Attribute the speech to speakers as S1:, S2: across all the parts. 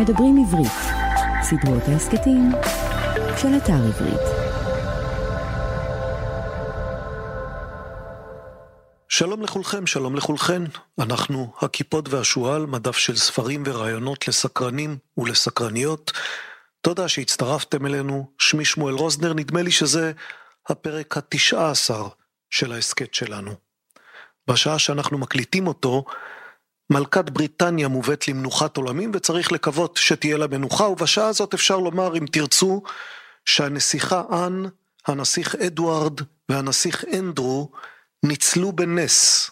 S1: מדברים עברית, סדרות ההסכתים של אתר עברית.
S2: שלום לכולכם, שלום לכולכן. אנחנו הכיפות והשועל, מדף של ספרים ורעיונות לסקרנים ולסקרניות. תודה שהצטרפתם אלינו, שמי שמואל רוזנר, נדמה לי שזה הפרק התשעה עשר של ההסכת שלנו. בשעה שאנחנו מקליטים אותו, מלכת בריטניה מובאת למנוחת עולמים וצריך לקוות שתהיה לה מנוחה, ובשעה הזאת אפשר לומר, אם תרצו, שהנסיכה אן, הנסיך אדוארד והנסיך אנדרו ניצלו בנס.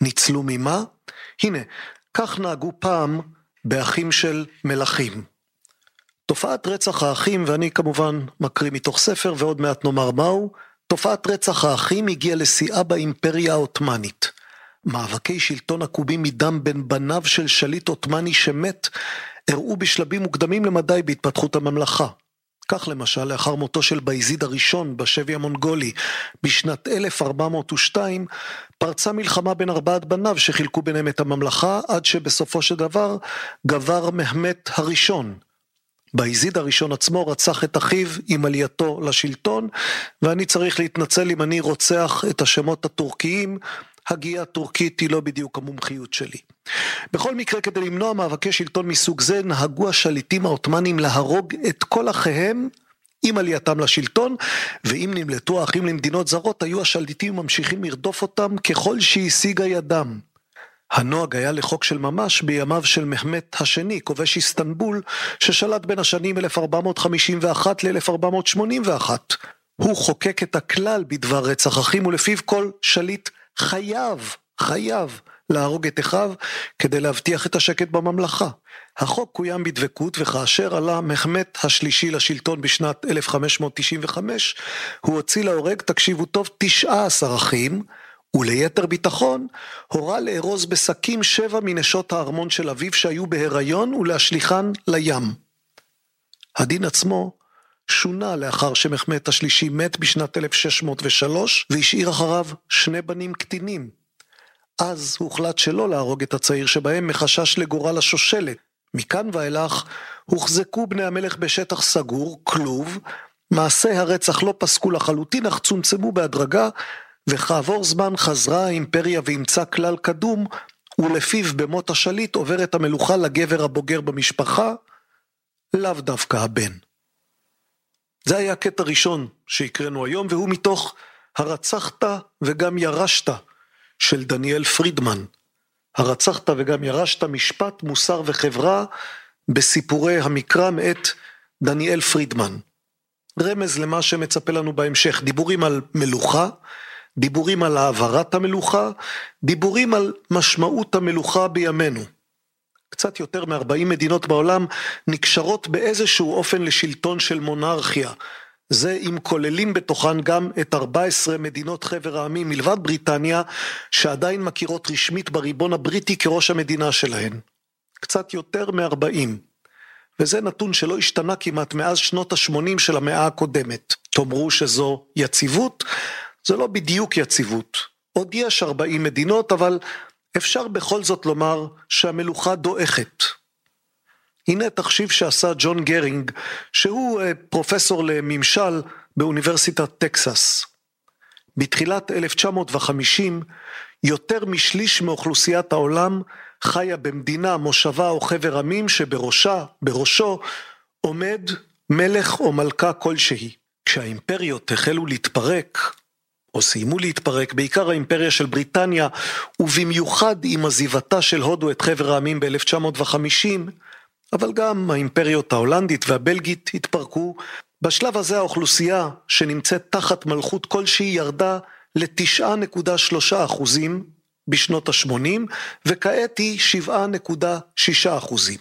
S2: ניצלו ממה? הנה, כך נהגו פעם באחים של מלכים. תופעת רצח האחים, ואני כמובן מקריא מתוך ספר ועוד מעט נאמר מהו, תופעת רצח האחים הגיעה לשיאה באימפריה העות'מאנית. מאבקי שלטון עקובים מדם בין בניו של שליט עות'מאני שמת, אירעו בשלבים מוקדמים למדי בהתפתחות הממלכה. כך למשל, לאחר מותו של בייזיד הראשון בשבי המונגולי בשנת 1402, פרצה מלחמה בין ארבעת בניו שחילקו ביניהם את הממלכה, עד שבסופו של דבר גבר מהמט הראשון. בייזיד הראשון עצמו רצח את אחיו עם עלייתו לשלטון, ואני צריך להתנצל אם אני רוצח את השמות הטורקיים, הגייה הטורקית היא לא בדיוק המומחיות שלי. בכל מקרה, כדי למנוע מאבקי שלטון מסוג זה, נהגו השליטים העות'מאנים להרוג את כל אחיהם עם עלייתם לשלטון, ואם נמלטו האחים למדינות זרות, היו השליטים ממשיכים לרדוף אותם ככל שהשיגה ידם. הנוהג היה לחוק של ממש בימיו של מהמת השני, כובש איסטנבול, ששלט בין השנים 1451 ל-1481. הוא חוקק את הכלל בדבר רצח אחים, ולפיו כל שליט חייב, חייב, להרוג את אחיו כדי להבטיח את השקט בממלכה. החוק קוים בדבקות וכאשר עלה מחמת השלישי לשלטון בשנת 1595, הוא הוציא להורג, תקשיבו טוב, 19 אחים, וליתר ביטחון, הורה לארוז בשקים שבע מנשות הארמון של אביו שהיו בהיריון ולהשליכן לים. הדין עצמו שונה לאחר שמחמת השלישי מת בשנת 1603 והשאיר אחריו שני בנים קטינים. אז הוחלט שלא להרוג את הצעיר שבהם מחשש לגורל השושלת. מכאן ואילך הוחזקו בני המלך בשטח סגור, כלוב, מעשי הרצח לא פסקו לחלוטין אך צומצמו בהדרגה וכעבור זמן חזרה האימפריה ואימצה כלל קדום, ולפיו במות השליט עוברת המלוכה לגבר הבוגר במשפחה, לאו דווקא הבן. זה היה הקטע ראשון שהקראנו היום, והוא מתוך הרצחת וגם ירשת של דניאל פרידמן. הרצחת וגם ירשת משפט, מוסר וחברה בסיפורי המקרא מאת דניאל פרידמן. רמז למה שמצפה לנו בהמשך, דיבורים על מלוכה, דיבורים על העברת המלוכה, דיבורים על משמעות המלוכה בימינו. קצת יותר מ-40 מדינות בעולם נקשרות באיזשהו אופן לשלטון של מונרכיה. זה אם כוללים בתוכן גם את 14 מדינות חבר העמים מלבד בריטניה, שעדיין מכירות רשמית בריבון הבריטי כראש המדינה שלהן. קצת יותר מ-40. וזה נתון שלא השתנה כמעט מאז שנות ה-80 של המאה הקודמת. תאמרו שזו יציבות? זה לא בדיוק יציבות. עוד יש 40 מדינות, אבל אפשר בכל זאת לומר שהמלוכה דועכת. הנה תחשיב שעשה ג'ון גרינג, שהוא אה, פרופסור לממשל באוניברסיטת טקסס. בתחילת 1950, יותר משליש מאוכלוסיית העולם חיה במדינה, מושבה או חבר עמים שבראשה, בראשו, עומד מלך או מלכה כלשהי. כשהאימפריות החלו להתפרק, או סיימו להתפרק, בעיקר האימפריה של בריטניה, ובמיוחד עם עזיבתה של הודו את חבר העמים ב-1950, אבל גם האימפריות ההולנדית והבלגית התפרקו. בשלב הזה האוכלוסייה שנמצאת תחת מלכות כלשהי ירדה ל-9.3 אחוזים בשנות ה-80, וכעת היא 7.6 אחוזים.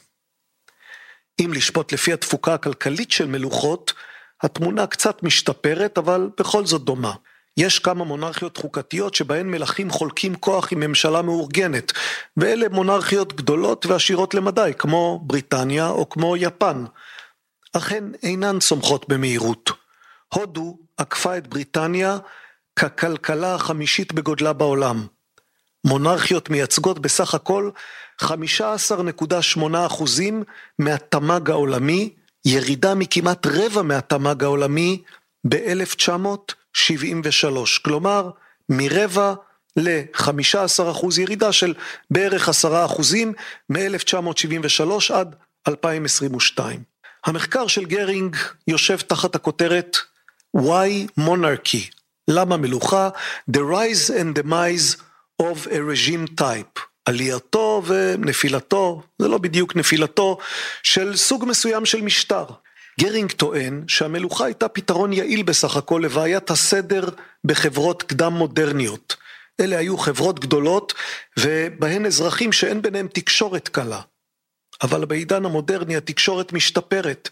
S2: אם לשפוט לפי התפוקה הכלכלית של מלוכות, התמונה קצת משתפרת, אבל בכל זאת דומה. יש כמה מונרכיות חוקתיות שבהן מלכים חולקים כוח עם ממשלה מאורגנת, ואלה מונרכיות גדולות ועשירות למדי, כמו בריטניה או כמו יפן. אך הן אינן צומחות במהירות. הודו עקפה את בריטניה ככלכלה החמישית בגודלה בעולם. מונרכיות מייצגות בסך הכל 15.8 אחוזים מהתמ"ג העולמי, ירידה מכמעט רבע מהתמ"ג העולמי ב-1973. כלומר, מרבע ל-15 אחוז ירידה של בערך 10 אחוזים מ-1973 עד 2022. המחקר של גרינג יושב תחת הכותרת Why Monarchy? למה מלוכה? The Rise and Demise of a Regime Type. עלייתו ונפילתו, זה לא בדיוק נפילתו, של סוג מסוים של משטר. גרינג טוען שהמלוכה הייתה פתרון יעיל בסך הכל לבעיית הסדר בחברות קדם מודרניות. אלה היו חברות גדולות ובהן אזרחים שאין ביניהם תקשורת קלה. אבל בעידן המודרני התקשורת משתפרת.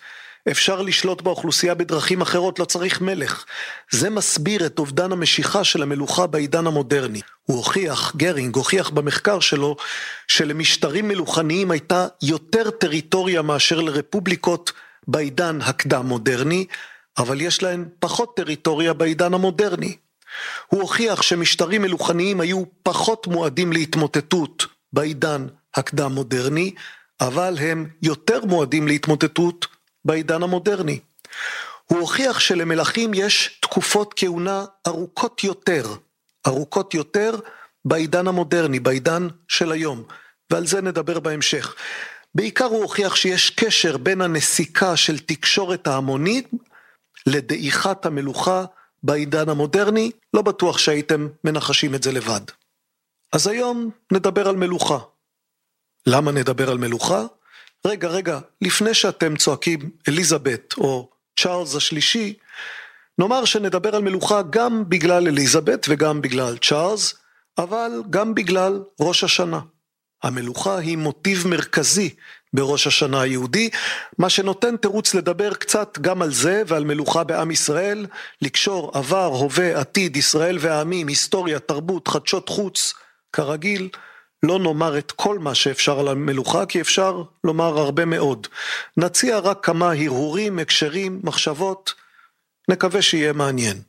S2: אפשר לשלוט באוכלוסייה בדרכים אחרות, לא צריך מלך. זה מסביר את אובדן המשיכה של המלוכה בעידן המודרני. הוא הוכיח, גרינג הוכיח במחקר שלו, שלמשטרים מלוכניים הייתה יותר טריטוריה מאשר לרפובליקות בעידן הקדם מודרני, אבל יש להן פחות טריטוריה בעידן המודרני. הוא הוכיח שמשטרים מלוכניים היו פחות מועדים להתמוטטות בעידן הקדם מודרני, אבל הם יותר מועדים להתמוטטות בעידן המודרני. הוא הוכיח שלמלכים יש תקופות כהונה ארוכות יותר, ארוכות יותר בעידן המודרני, בעידן של היום, ועל זה נדבר בהמשך. בעיקר הוא הוכיח שיש קשר בין הנסיקה של תקשורת ההמונית לדעיכת המלוכה בעידן המודרני, לא בטוח שהייתם מנחשים את זה לבד. אז היום נדבר על מלוכה. למה נדבר על מלוכה? רגע, רגע, לפני שאתם צועקים אליזבת או צ'ארלס השלישי, נאמר שנדבר על מלוכה גם בגלל אליזבת וגם בגלל צ'ארלס, אבל גם בגלל ראש השנה. המלוכה היא מוטיב מרכזי בראש השנה היהודי, מה שנותן תירוץ לדבר קצת גם על זה ועל מלוכה בעם ישראל, לקשור עבר, הווה, עתיד, ישראל והעמים, היסטוריה, תרבות, חדשות חוץ, כרגיל, לא נאמר את כל מה שאפשר על המלוכה, כי אפשר לומר הרבה מאוד. נציע רק כמה הרהורים, הקשרים, מחשבות, נקווה שיהיה מעניין.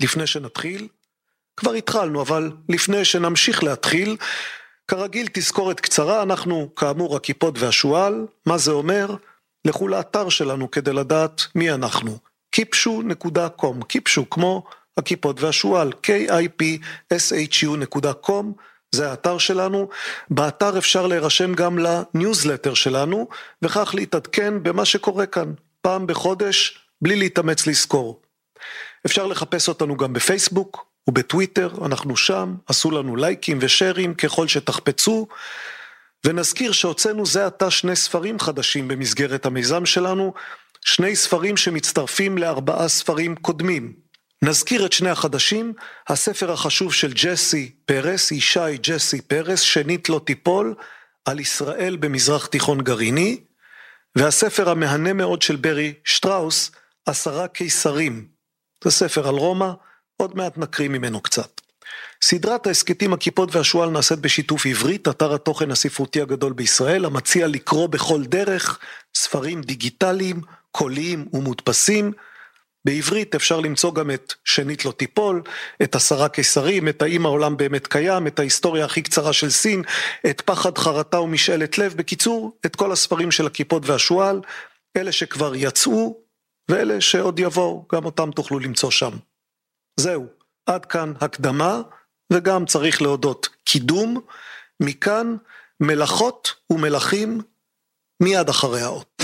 S2: לפני שנתחיל, כבר התחלנו, אבל לפני שנמשיך להתחיל, כרגיל תזכורת קצרה, אנחנו כאמור הכיפות והשועל, מה זה אומר? לכו לאתר שלנו כדי לדעת מי אנחנו. kipshu.com, קיפשו כמו הקיפוד והשועל, kipshu.com, זה האתר שלנו. באתר אפשר להירשם גם לניוזלטר שלנו, וכך להתעדכן במה שקורה כאן, פעם בחודש, בלי להתאמץ לזכור. אפשר לחפש אותנו גם בפייסבוק, ובטוויטר, אנחנו שם, עשו לנו לייקים ושיירים ככל שתחפצו, ונזכיר שהוצאנו זה עתה שני ספרים חדשים במסגרת המיזם שלנו, שני ספרים שמצטרפים לארבעה ספרים קודמים. נזכיר את שני החדשים, הספר החשוב של ג'סי פרס, ישי ג'סי פרס, שנית לא תיפול, על ישראל במזרח תיכון גרעיני, והספר המהנה מאוד של ברי שטראוס, עשרה קיסרים. זה ספר על רומא, עוד מעט נקריא ממנו קצת. סדרת ההסכתים הכיפות והשועל נעשית בשיתוף עברית, אתר התוכן הספרותי הגדול בישראל, המציע לקרוא בכל דרך ספרים דיגיטליים, קוליים ומודפסים. בעברית אפשר למצוא גם את שנית לא תיפול, את עשרה קיסרים, את האם העולם באמת קיים, את ההיסטוריה הכי קצרה של סין, את פחד חרטה ומשאלת לב, בקיצור, את כל הספרים של הכיפות והשועל, אלה שכבר יצאו ואלה שעוד יבואו, גם אותם תוכלו למצוא שם. זהו, עד כאן הקדמה, וגם צריך להודות קידום, מכאן מלאכות ומלכים מיד אחרי האות.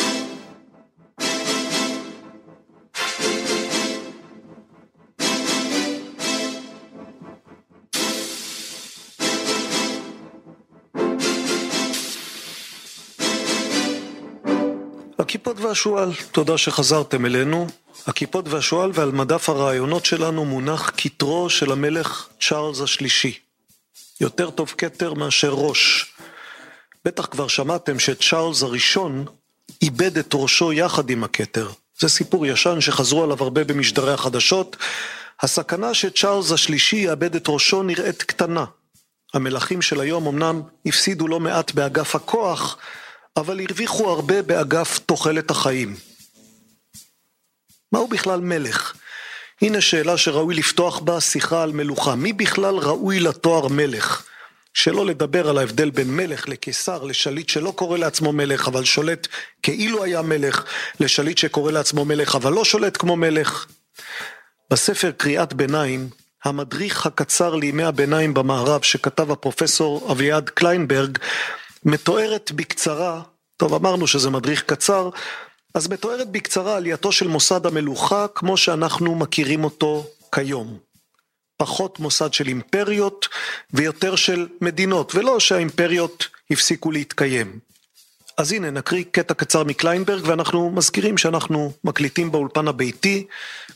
S2: הכיפות והשועל, תודה שחזרתם אלינו. הכיפות והשועל ועל מדף הרעיונות שלנו מונח כתרו של המלך צ'ארלס השלישי. יותר טוב כתר מאשר ראש. בטח כבר שמעתם שצ'ארלס הראשון איבד את ראשו יחד עם הכתר. זה סיפור ישן שחזרו עליו הרבה במשדרי החדשות. הסכנה שצ'ארלס השלישי יאבד את ראשו נראית קטנה. המלכים של היום אמנם הפסידו לא מעט באגף הכוח, אבל הרוויחו הרבה באגף תוחלת החיים. מהו בכלל מלך? הנה שאלה שראוי לפתוח בה שיחה על מלוכה. מי בכלל ראוי לתואר מלך? שלא לדבר על ההבדל בין מלך לקיסר, לשליט שלא קורא לעצמו מלך אבל שולט כאילו היה מלך, לשליט שקורא לעצמו מלך אבל לא שולט כמו מלך. בספר קריאת ביניים, המדריך הקצר לימי הביניים במערב שכתב הפרופסור אביעד קליינברג, מתוארת בקצרה, טוב אמרנו שזה מדריך קצר, אז מתוארת בקצרה עלייתו של מוסד המלוכה כמו שאנחנו מכירים אותו כיום. פחות מוסד של אימפריות ויותר של מדינות, ולא שהאימפריות הפסיקו להתקיים. אז הנה נקריא קטע קצר מקליינברג ואנחנו מזכירים שאנחנו מקליטים באולפן הביתי,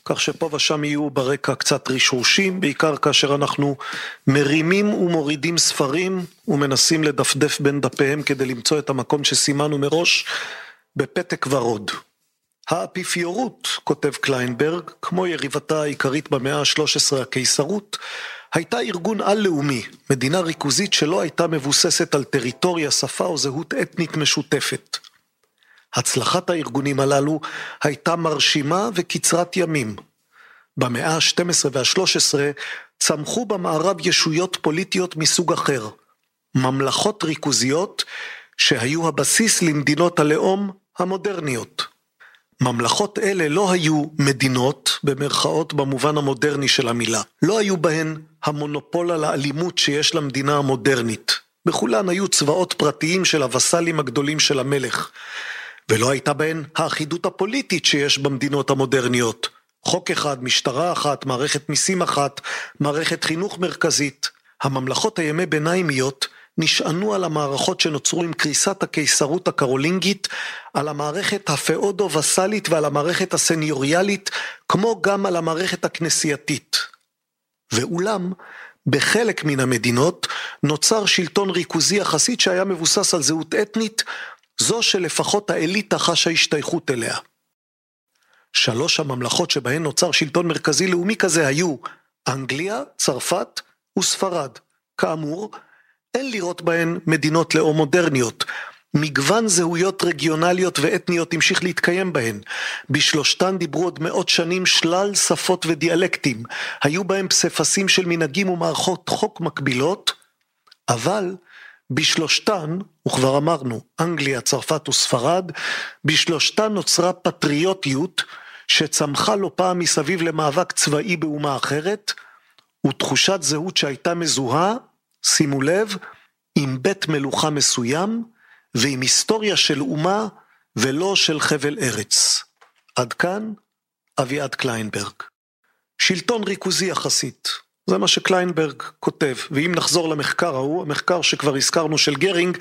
S2: כך שפה ושם יהיו ברקע קצת רשרושים, בעיקר כאשר אנחנו מרימים ומורידים ספרים ומנסים לדפדף בין דפיהם כדי למצוא את המקום שסימנו מראש בפתק ורוד. האפיפיורות, כותב קליינברג, כמו יריבתה העיקרית במאה ה-13 הקיסרות, הייתה ארגון על-לאומי, מדינה ריכוזית שלא הייתה מבוססת על טריטוריה, שפה או זהות אתנית משותפת. הצלחת הארגונים הללו הייתה מרשימה וקצרת ימים. במאה ה-12 וה-13 צמחו במערב ישויות פוליטיות מסוג אחר, ממלכות ריכוזיות שהיו הבסיס למדינות הלאום המודרניות. ממלכות אלה לא היו מדינות, במרכאות במובן המודרני של המילה. לא היו בהן המונופול על האלימות שיש למדינה המודרנית. בכולן היו צבאות פרטיים של הווסלים הגדולים של המלך. ולא הייתה בהן האחידות הפוליטית שיש במדינות המודרניות. חוק אחד, משטרה אחת, מערכת מיסים אחת, מערכת חינוך מרכזית. הממלכות הימי ביניימיות נשענו על המערכות שנוצרו עם קריסת הקיסרות הקרולינגית, על המערכת הפאודו-וסאלית ועל המערכת הסניוריאלית, כמו גם על המערכת הכנסייתית. ואולם, בחלק מן המדינות נוצר שלטון ריכוזי יחסית שהיה מבוסס על זהות אתנית, זו שלפחות האליטה חשה השתייכות אליה. שלוש הממלכות שבהן נוצר שלטון מרכזי לאומי כזה היו אנגליה, צרפת וספרד. כאמור, אין לראות בהן מדינות לאום מודרניות. מגוון זהויות רגionליות ואתניות המשיך להתקיים בהן. בשלושתן דיברו עוד מאות שנים שלל שפות ודיאלקטים. היו בהם פסיפסים של מנהגים ומערכות חוק מקבילות, אבל בשלושתן, וכבר אמרנו, אנגליה, צרפת וספרד, בשלושתן נוצרה פטריוטיות שצמחה לא פעם מסביב למאבק צבאי באומה אחרת, ותחושת זהות שהייתה מזוהה שימו לב, עם בית מלוכה מסוים ועם היסטוריה של אומה ולא של חבל ארץ. עד כאן אביעד קליינברג. שלטון ריכוזי יחסית, זה מה שקליינברג כותב, ואם נחזור למחקר ההוא, המחקר שכבר הזכרנו של גרינג,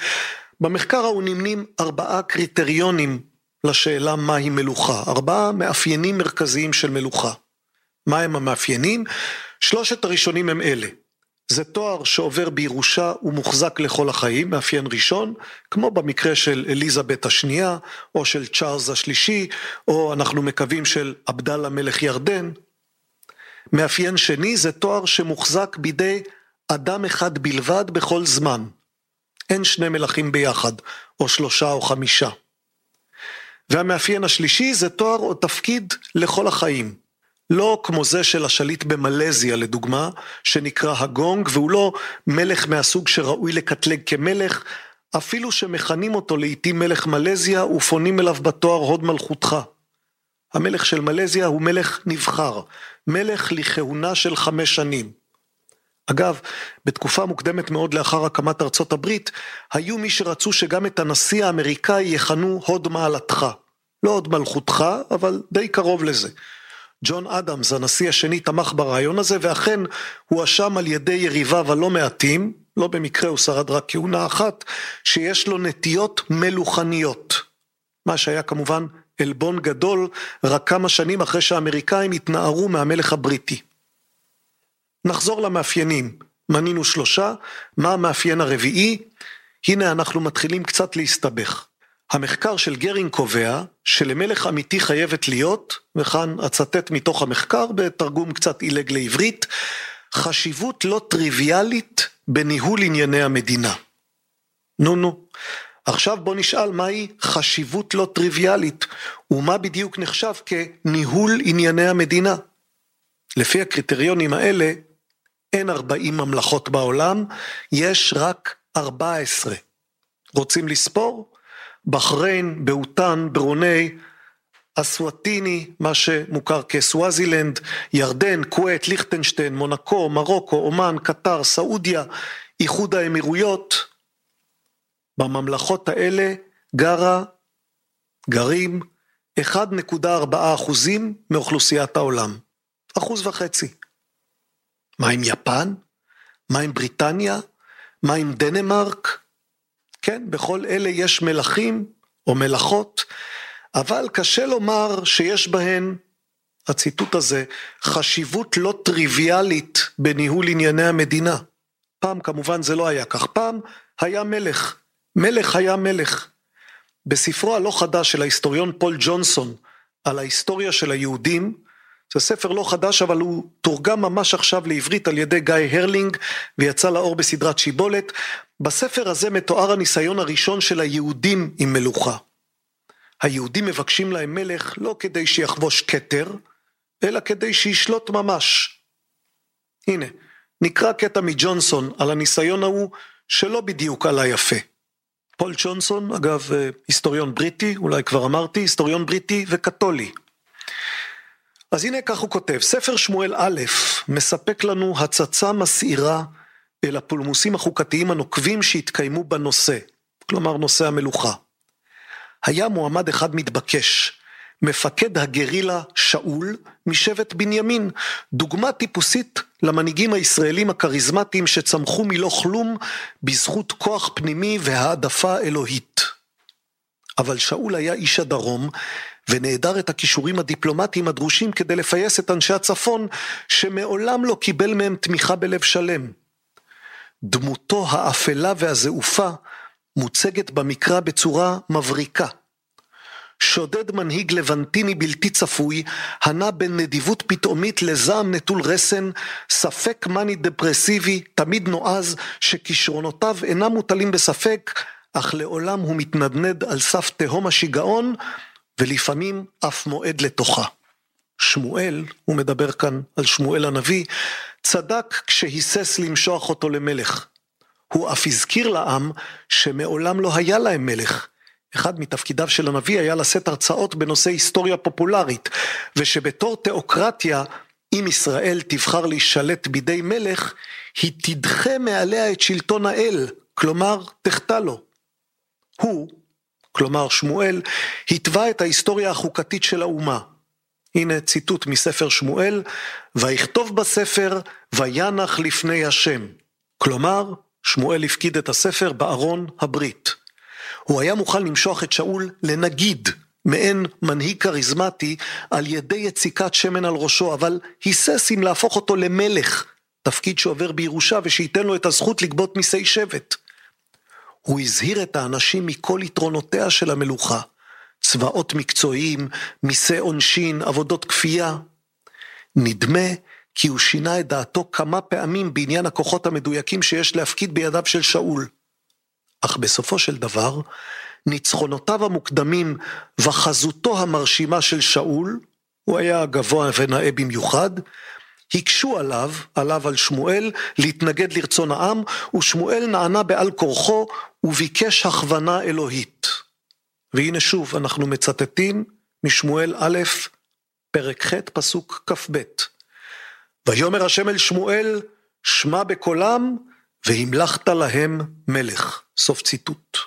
S2: במחקר ההוא נמנים ארבעה קריטריונים לשאלה מהי מלוכה, ארבעה מאפיינים מרכזיים של מלוכה. מה הם המאפיינים? שלושת הראשונים הם אלה, זה תואר שעובר בירושה ומוחזק לכל החיים, מאפיין ראשון, כמו במקרה של אליזבת השנייה, או של צ'ארלס השלישי, או אנחנו מקווים של עבדאללה מלך ירדן. מאפיין שני זה תואר שמוחזק בידי אדם אחד בלבד בכל זמן. אין שני מלכים ביחד, או שלושה או חמישה. והמאפיין השלישי זה תואר או תפקיד לכל החיים. לא כמו זה של השליט במלזיה לדוגמה, שנקרא הגונג, והוא לא מלך מהסוג שראוי לקטלג כמלך, אפילו שמכנים אותו לעיתים מלך מלזיה ופונים אליו בתואר הוד מלכותך. המלך של מלזיה הוא מלך נבחר, מלך לכהונה של חמש שנים. אגב, בתקופה מוקדמת מאוד לאחר הקמת ארצות הברית, היו מי שרצו שגם את הנשיא האמריקאי יכנו הוד מעלתך. לא הוד מלכותך, אבל די קרוב לזה. ג'ון אדמס, הנשיא השני, תמך ברעיון הזה, ואכן הואשם על ידי יריביו הלא מעטים, לא במקרה הוא שרד רק כהונה אחת, שיש לו נטיות מלוכניות. מה שהיה כמובן עלבון גדול, רק כמה שנים אחרי שהאמריקאים התנערו מהמלך הבריטי. נחזור למאפיינים, מנינו שלושה, מה המאפיין הרביעי? הנה אנחנו מתחילים קצת להסתבך. המחקר של גרינג קובע שלמלך אמיתי חייבת להיות, וכאן אצטט מתוך המחקר בתרגום קצת עילג לעברית, חשיבות לא טריוויאלית בניהול ענייני המדינה. נו נו, עכשיו בוא נשאל מהי חשיבות לא טריוויאלית, ומה בדיוק נחשב כניהול ענייני המדינה. לפי הקריטריונים האלה, אין 40 ממלכות בעולם, יש רק 14. רוצים לספור? בחריין, בהוטן, ברוני, אסואטיני, מה שמוכר כסוואזילנד, ירדן, כווית, ליכטנשטיין, מונקו, מרוקו, אומן, קטר, סעודיה, איחוד האמירויות. בממלכות האלה גרה, גרים 1.4 אחוזים מאוכלוסיית העולם. אחוז וחצי. מה עם יפן? מה עם בריטניה? מה עם דנמרק? כן, בכל אלה יש מלכים או מלכות, אבל קשה לומר שיש בהן, הציטוט הזה, חשיבות לא טריוויאלית בניהול ענייני המדינה. פעם כמובן זה לא היה כך, פעם היה מלך, מלך היה מלך. בספרו הלא חדש של ההיסטוריון פול ג'ונסון על ההיסטוריה של היהודים, זה ספר לא חדש אבל הוא תורגם ממש עכשיו לעברית על ידי גיא הרלינג ויצא לאור בסדרת שיבולת. בספר הזה מתואר הניסיון הראשון של היהודים עם מלוכה. היהודים מבקשים להם מלך לא כדי שיחבוש כתר, אלא כדי שישלוט ממש. הנה, נקרא קטע מג'ונסון על הניסיון ההוא שלא בדיוק עלה יפה. פול ג'ונסון, אגב, אה, היסטוריון בריטי, אולי כבר אמרתי, היסטוריון בריטי וקתולי. אז הנה כך הוא כותב, ספר שמואל א' מספק לנו הצצה מסעירה אל הפולמוסים החוקתיים הנוקבים שהתקיימו בנושא, כלומר נושא המלוכה. היה מועמד אחד מתבקש, מפקד הגרילה שאול משבט בנימין, דוגמה טיפוסית למנהיגים הישראלים הכריזמטיים שצמחו מלא כלום בזכות כוח פנימי והעדפה אלוהית. אבל שאול היה איש הדרום ונעדר את הכישורים הדיפלומטיים הדרושים כדי לפייס את אנשי הצפון שמעולם לא קיבל מהם תמיכה בלב שלם. דמותו האפלה והזעופה מוצגת במקרא בצורה מבריקה. שודד מנהיג לבנטיני בלתי צפוי, הנע בין נדיבות פתאומית לזעם נטול רסן, ספק מאני דפרסיבי, תמיד נועז, שכישרונותיו אינם מוטלים בספק, אך לעולם הוא מתנדנד על סף תהום השיגעון, ולפעמים אף מועד לתוכה. שמואל, הוא מדבר כאן על שמואל הנביא, צדק כשהיסס למשוח אותו למלך. הוא אף הזכיר לעם שמעולם לא היה להם מלך. אחד מתפקידיו של הנביא היה לשאת הרצאות בנושא היסטוריה פופולרית, ושבתור תיאוקרטיה, אם ישראל תבחר להישלט בידי מלך, היא תדחה מעליה את שלטון האל, כלומר תחטא לו. הוא, כלומר שמואל, התווה את ההיסטוריה החוקתית של האומה. הנה ציטוט מספר שמואל, ויכתוב בספר, וינח לפני השם. כלומר, שמואל הפקיד את הספר בארון הברית. הוא היה מוכן למשוח את שאול לנגיד, מעין מנהיג כריזמטי, על ידי יציקת שמן על ראשו, אבל היסס אם להפוך אותו למלך, תפקיד שעובר בירושה ושייתן לו את הזכות לגבות מיסי שבט. הוא הזהיר את האנשים מכל יתרונותיה של המלוכה, צבאות מקצועיים, מיסי עונשין, עבודות כפייה. נדמה כי הוא שינה את דעתו כמה פעמים בעניין הכוחות המדויקים שיש להפקיד בידיו של שאול. אך בסופו של דבר, ניצחונותיו המוקדמים וחזותו המרשימה של שאול, הוא היה גבוה ונאה במיוחד, הקשו עליו, עליו על שמואל, להתנגד לרצון העם, ושמואל נענה בעל כורחו וביקש הכוונה אלוהית. והנה שוב, אנחנו מצטטים משמואל א', פרק ח', פסוק כ"ב. ויאמר השם אל שמואל, שמע בקולם, והמלכת להם מלך. סוף ציטוט.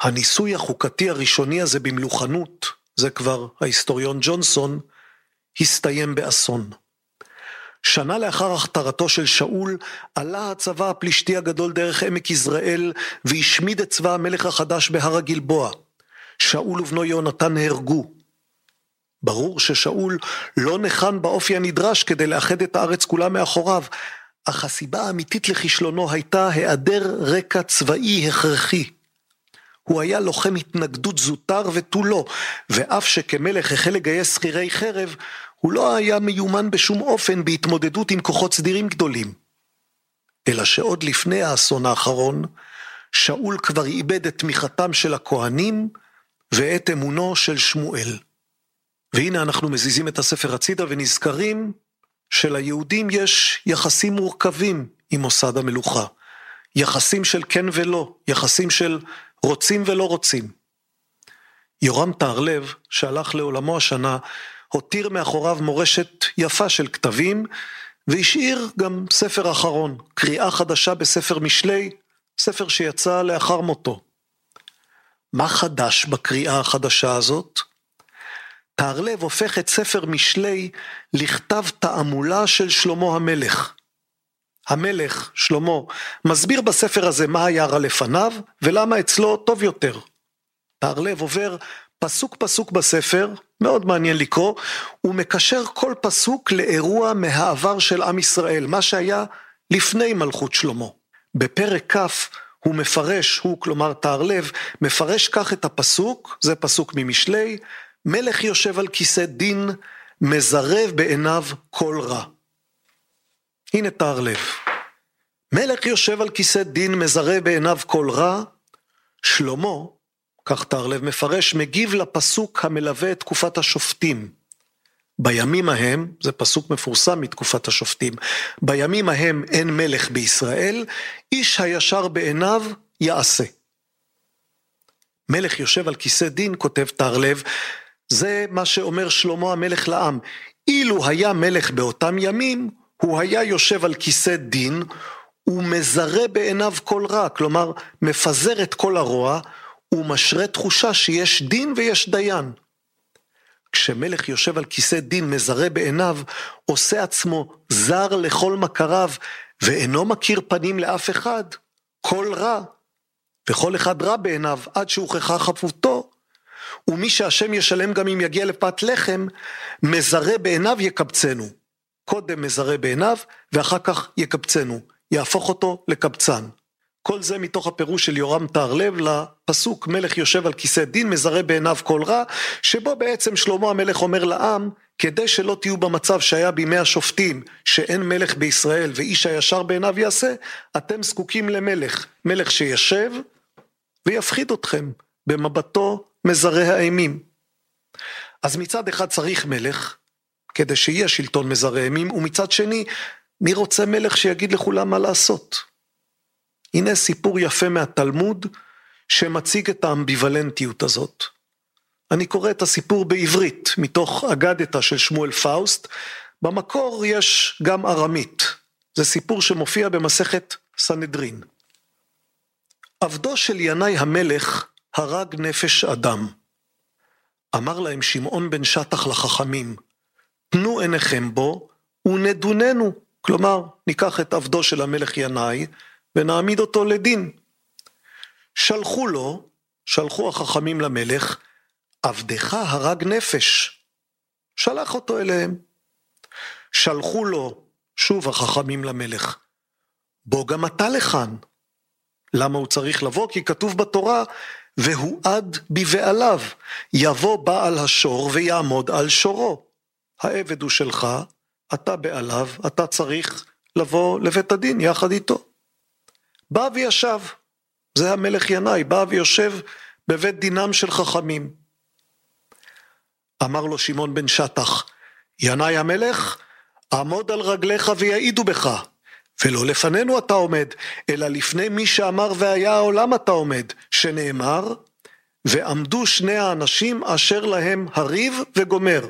S2: הניסוי החוקתי הראשוני הזה במלוכנות, זה כבר ההיסטוריון ג'ונסון, הסתיים באסון. שנה לאחר הכתרתו של שאול, עלה הצבא הפלישתי הגדול דרך עמק יזרעאל, והשמיד את צבא המלך החדש בהר הגלבוע. שאול ובנו יהונתן נהרגו. ברור ששאול לא ניחן באופי הנדרש כדי לאחד את הארץ כולה מאחוריו, אך הסיבה האמיתית לכישלונו הייתה היעדר רקע צבאי הכרחי. הוא היה לוחם התנגדות זוטר ותו לא, ואף שכמלך החל לגייס שכירי חרב, הוא לא היה מיומן בשום אופן בהתמודדות עם כוחות סדירים גדולים. אלא שעוד לפני האסון האחרון, שאול כבר איבד את תמיכתם של הכהנים ואת אמונו של שמואל. והנה אנחנו מזיזים את הספר הצידה ונזכרים שליהודים יש יחסים מורכבים עם מוסד המלוכה. יחסים של כן ולא, יחסים של רוצים ולא רוצים. יורם טהרלב, שהלך לעולמו השנה, הותיר מאחוריו מורשת יפה של כתבים, והשאיר גם ספר אחרון, קריאה חדשה בספר משלי, ספר שיצא לאחר מותו. מה חדש בקריאה החדשה הזאת? טהרלב הופך את ספר משלי לכתב תעמולה של שלמה המלך. המלך, שלמה, מסביר בספר הזה מה היה רע לפניו ולמה אצלו טוב יותר. טהרלב עובר פסוק פסוק בספר, מאוד מעניין לקרוא, הוא מקשר כל פסוק לאירוע מהעבר של עם ישראל, מה שהיה לפני מלכות שלמה. בפרק כ' הוא מפרש, הוא כלומר טהרלב, מפרש כך את הפסוק, זה פסוק ממשלי, מלך יושב על כיסא דין, מזרב בעיניו כל רע. הנה טהרלב. מלך יושב על כיסא דין, מזרב בעיניו כל רע, שלמה, כך טהרלב מפרש, מגיב לפסוק המלווה את תקופת השופטים. בימים ההם, זה פסוק מפורסם מתקופת השופטים, בימים ההם אין מלך בישראל, איש הישר בעיניו יעשה. מלך יושב על כיסא דין, כותב טהרלב, זה מה שאומר שלמה המלך לעם. אילו היה מלך באותם ימים, הוא היה יושב על כיסא דין, ומזרה בעיניו כל רע, כלומר, מפזר את כל הרוע, ומשרה תחושה שיש דין ויש דיין. כשמלך יושב על כיסא דין מזרה בעיניו, עושה עצמו זר לכל מכריו, ואינו מכיר פנים לאף אחד, כל רע, וכל אחד רע בעיניו עד שהוכחה חפותו, ומי שהשם ישלם גם אם יגיע לפת לחם, מזרה בעיניו יקבצנו. קודם מזרה בעיניו, ואחר כך יקבצנו. יהפוך אותו לקבצן. כל זה מתוך הפירוש של יורם טהרלב לפסוק מלך יושב על כיסא דין מזרה בעיניו כל רע, שבו בעצם שלמה המלך אומר לעם, כדי שלא תהיו במצב שהיה בימי השופטים, שאין מלך בישראל ואיש הישר בעיניו יעשה, אתם זקוקים למלך, מלך שישב ויפחיד אתכם במבטו מזרה האימים. אז מצד אחד צריך מלך, כדי שיהיה שלטון מזרה אימים, ומצד שני, מי רוצה מלך שיגיד לכולם מה לעשות? הנה סיפור יפה מהתלמוד שמציג את האמביוולנטיות הזאת. אני קורא את הסיפור בעברית, מתוך אגדתא של שמואל פאוסט. במקור יש גם ארמית. זה סיפור שמופיע במסכת סנהדרין. עבדו של ינאי המלך הרג נפש אדם. אמר להם שמעון בן שטח לחכמים, תנו עיניכם בו ונדוננו, כלומר, ניקח את עבדו של המלך ינאי ונעמיד אותו לדין. שלחו לו, שלחו החכמים למלך, עבדך הרג נפש. שלח אותו אליהם. שלחו לו, שוב החכמים למלך, בוא גם אתה לכאן. למה הוא צריך לבוא? כי כתוב בתורה, והועד בבעליו, יבוא בעל השור ויעמוד על שורו. העבד הוא שלך, אתה בעליו, אתה צריך לבוא לבית הדין יחד איתו. בא וישב, זה המלך ינאי, בא ויושב בבית דינם של חכמים. אמר לו שמעון בן שטח, ינאי המלך, עמוד על רגליך ויעידו בך, ולא לפנינו אתה עומד, אלא לפני מי שאמר והיה העולם אתה עומד, שנאמר, ועמדו שני האנשים אשר להם הריב וגומר.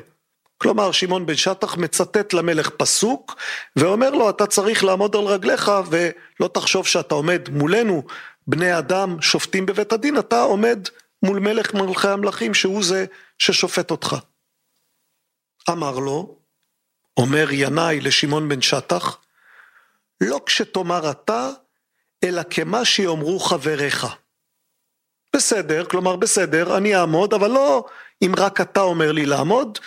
S2: כלומר, שמעון בן שטח מצטט למלך פסוק, ואומר לו, אתה צריך לעמוד על רגליך, ולא תחשוב שאתה עומד מולנו, בני אדם שופטים בבית הדין, אתה עומד מול מלך מלכי המלכים, שהוא זה ששופט אותך. אמר לו, אומר ינאי לשמעון בן שטח, לא כשתאמר אתה, אלא כמה שיאמרו חבריך. בסדר, כלומר בסדר, אני אעמוד, אבל לא אם רק אתה אומר לי לעמוד,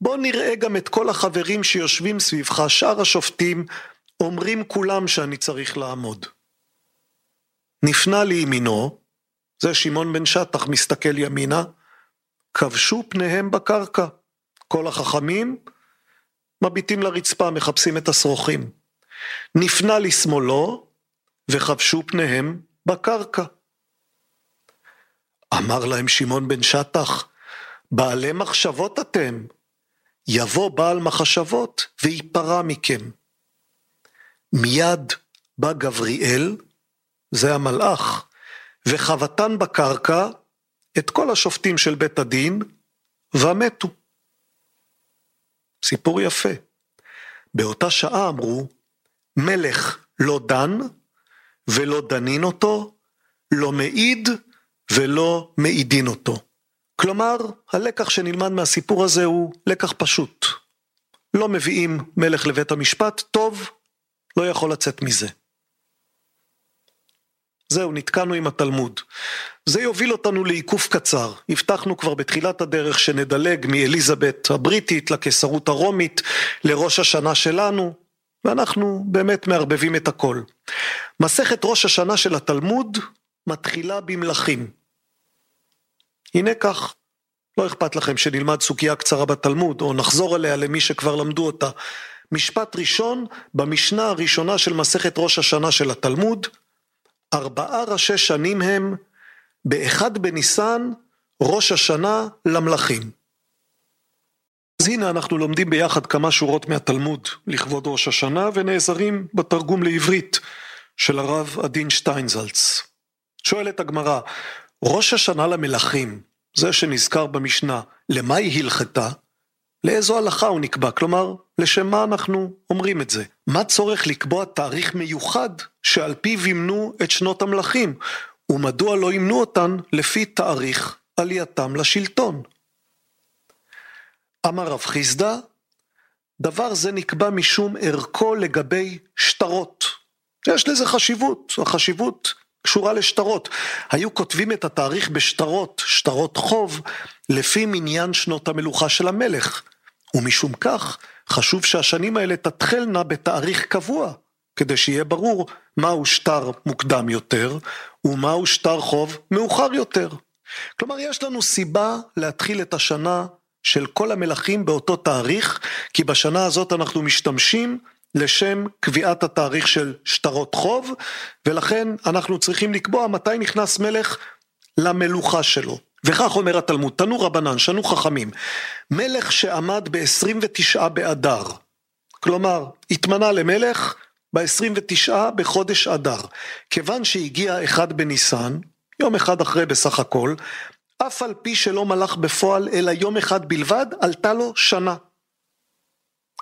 S2: בוא נראה גם את כל החברים שיושבים סביבך, שאר השופטים, אומרים כולם שאני צריך לעמוד. נפנה לימינו, זה שמעון בן שטח מסתכל ימינה, כבשו פניהם בקרקע. כל החכמים מביטים לרצפה, מחפשים את השרוכים. נפנה לשמאלו, וכבשו פניהם בקרקע. אמר להם שמעון בן שטח, בעלי מחשבות אתם, יבוא בעל מחשבות וייפרע מכם. מיד בא גבריאל, זה המלאך, וחבטן בקרקע את כל השופטים של בית הדין, ומתו. סיפור יפה. באותה שעה אמרו, מלך לא דן ולא דנין אותו, לא מעיד ולא מעידין אותו. כלומר, הלקח שנלמד מהסיפור הזה הוא לקח פשוט. לא מביאים מלך לבית המשפט, טוב, לא יכול לצאת מזה. זהו, נתקענו עם התלמוד. זה יוביל אותנו לעיקוף קצר. הבטחנו כבר בתחילת הדרך שנדלג מאליזבת הבריטית לקיסרות הרומית, לראש השנה שלנו, ואנחנו באמת מערבבים את הכל. מסכת ראש השנה של התלמוד מתחילה במלכים. הנה כך, לא אכפת לכם שנלמד סוגיה קצרה בתלמוד, או נחזור אליה למי שכבר למדו אותה. משפט ראשון במשנה הראשונה של מסכת ראש השנה של התלמוד, ארבעה ראשי שנים הם באחד בניסן ראש השנה למלכים. אז הנה אנחנו לומדים ביחד כמה שורות מהתלמוד לכבוד ראש השנה ונעזרים בתרגום לעברית של הרב עדין שטיינזלץ. שואלת הגמרא, ראש השנה למלכים, זה שנזכר במשנה, למה היא הלכתה? לאיזו הלכה הוא נקבע? כלומר, לשם מה אנחנו אומרים את זה? מה צורך לקבוע תאריך מיוחד שעל פיו ימנו את שנות המלכים? ומדוע לא ימנו אותן לפי תאריך עלייתם לשלטון? אמר רב חיסדא, דבר זה נקבע משום ערכו לגבי שטרות. יש לזה חשיבות, החשיבות קשורה לשטרות. היו כותבים את התאריך בשטרות, שטרות חוב, לפי מניין שנות המלוכה של המלך. ומשום כך, חשוב שהשנים האלה תתחלנה בתאריך קבוע, כדי שיהיה ברור מהו שטר מוקדם יותר, ומהו שטר חוב מאוחר יותר. כלומר, יש לנו סיבה להתחיל את השנה של כל המלכים באותו תאריך, כי בשנה הזאת אנחנו משתמשים לשם קביעת התאריך של שטרות חוב, ולכן אנחנו צריכים לקבוע מתי נכנס מלך למלוכה שלו. וכך אומר התלמוד, תנו רבנן, שנו חכמים, מלך שעמד ב-29 באדר, כלומר, התמנה למלך ב-29 בחודש אדר. כיוון שהגיע אחד בניסן, יום אחד אחרי בסך הכל, אף על פי שלא מלך בפועל אלא יום אחד בלבד, עלתה לו שנה.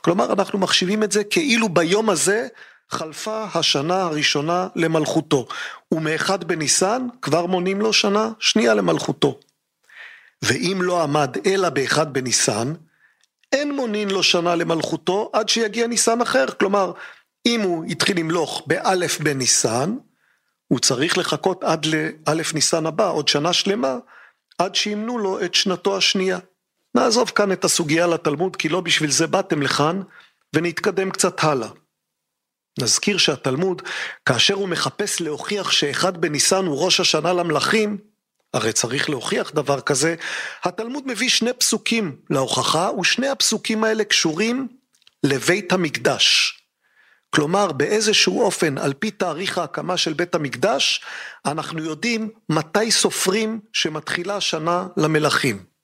S2: כלומר, אנחנו מחשיבים את זה כאילו ביום הזה חלפה השנה הראשונה למלכותו, ומאחד בניסן כבר מונים לו שנה שנייה למלכותו. ואם לא עמד אלא באחד בניסן, אין מונין לו שנה למלכותו עד שיגיע ניסן אחר. כלומר, אם הוא התחיל למלוך באלף בניסן, הוא צריך לחכות עד לאלף ניסן הבא, עוד שנה שלמה, עד שימנו לו את שנתו השנייה. נעזוב כאן את הסוגיה לתלמוד, כי לא בשביל זה באתם לכאן, ונתקדם קצת הלאה. נזכיר שהתלמוד, כאשר הוא מחפש להוכיח שאחד בניסן הוא ראש השנה למלכים, הרי צריך להוכיח דבר כזה, התלמוד מביא שני פסוקים להוכחה, ושני הפסוקים האלה קשורים לבית המקדש. כלומר, באיזשהו אופן, על פי תאריך ההקמה של בית המקדש, אנחנו יודעים מתי סופרים שמתחילה שנה למלכים.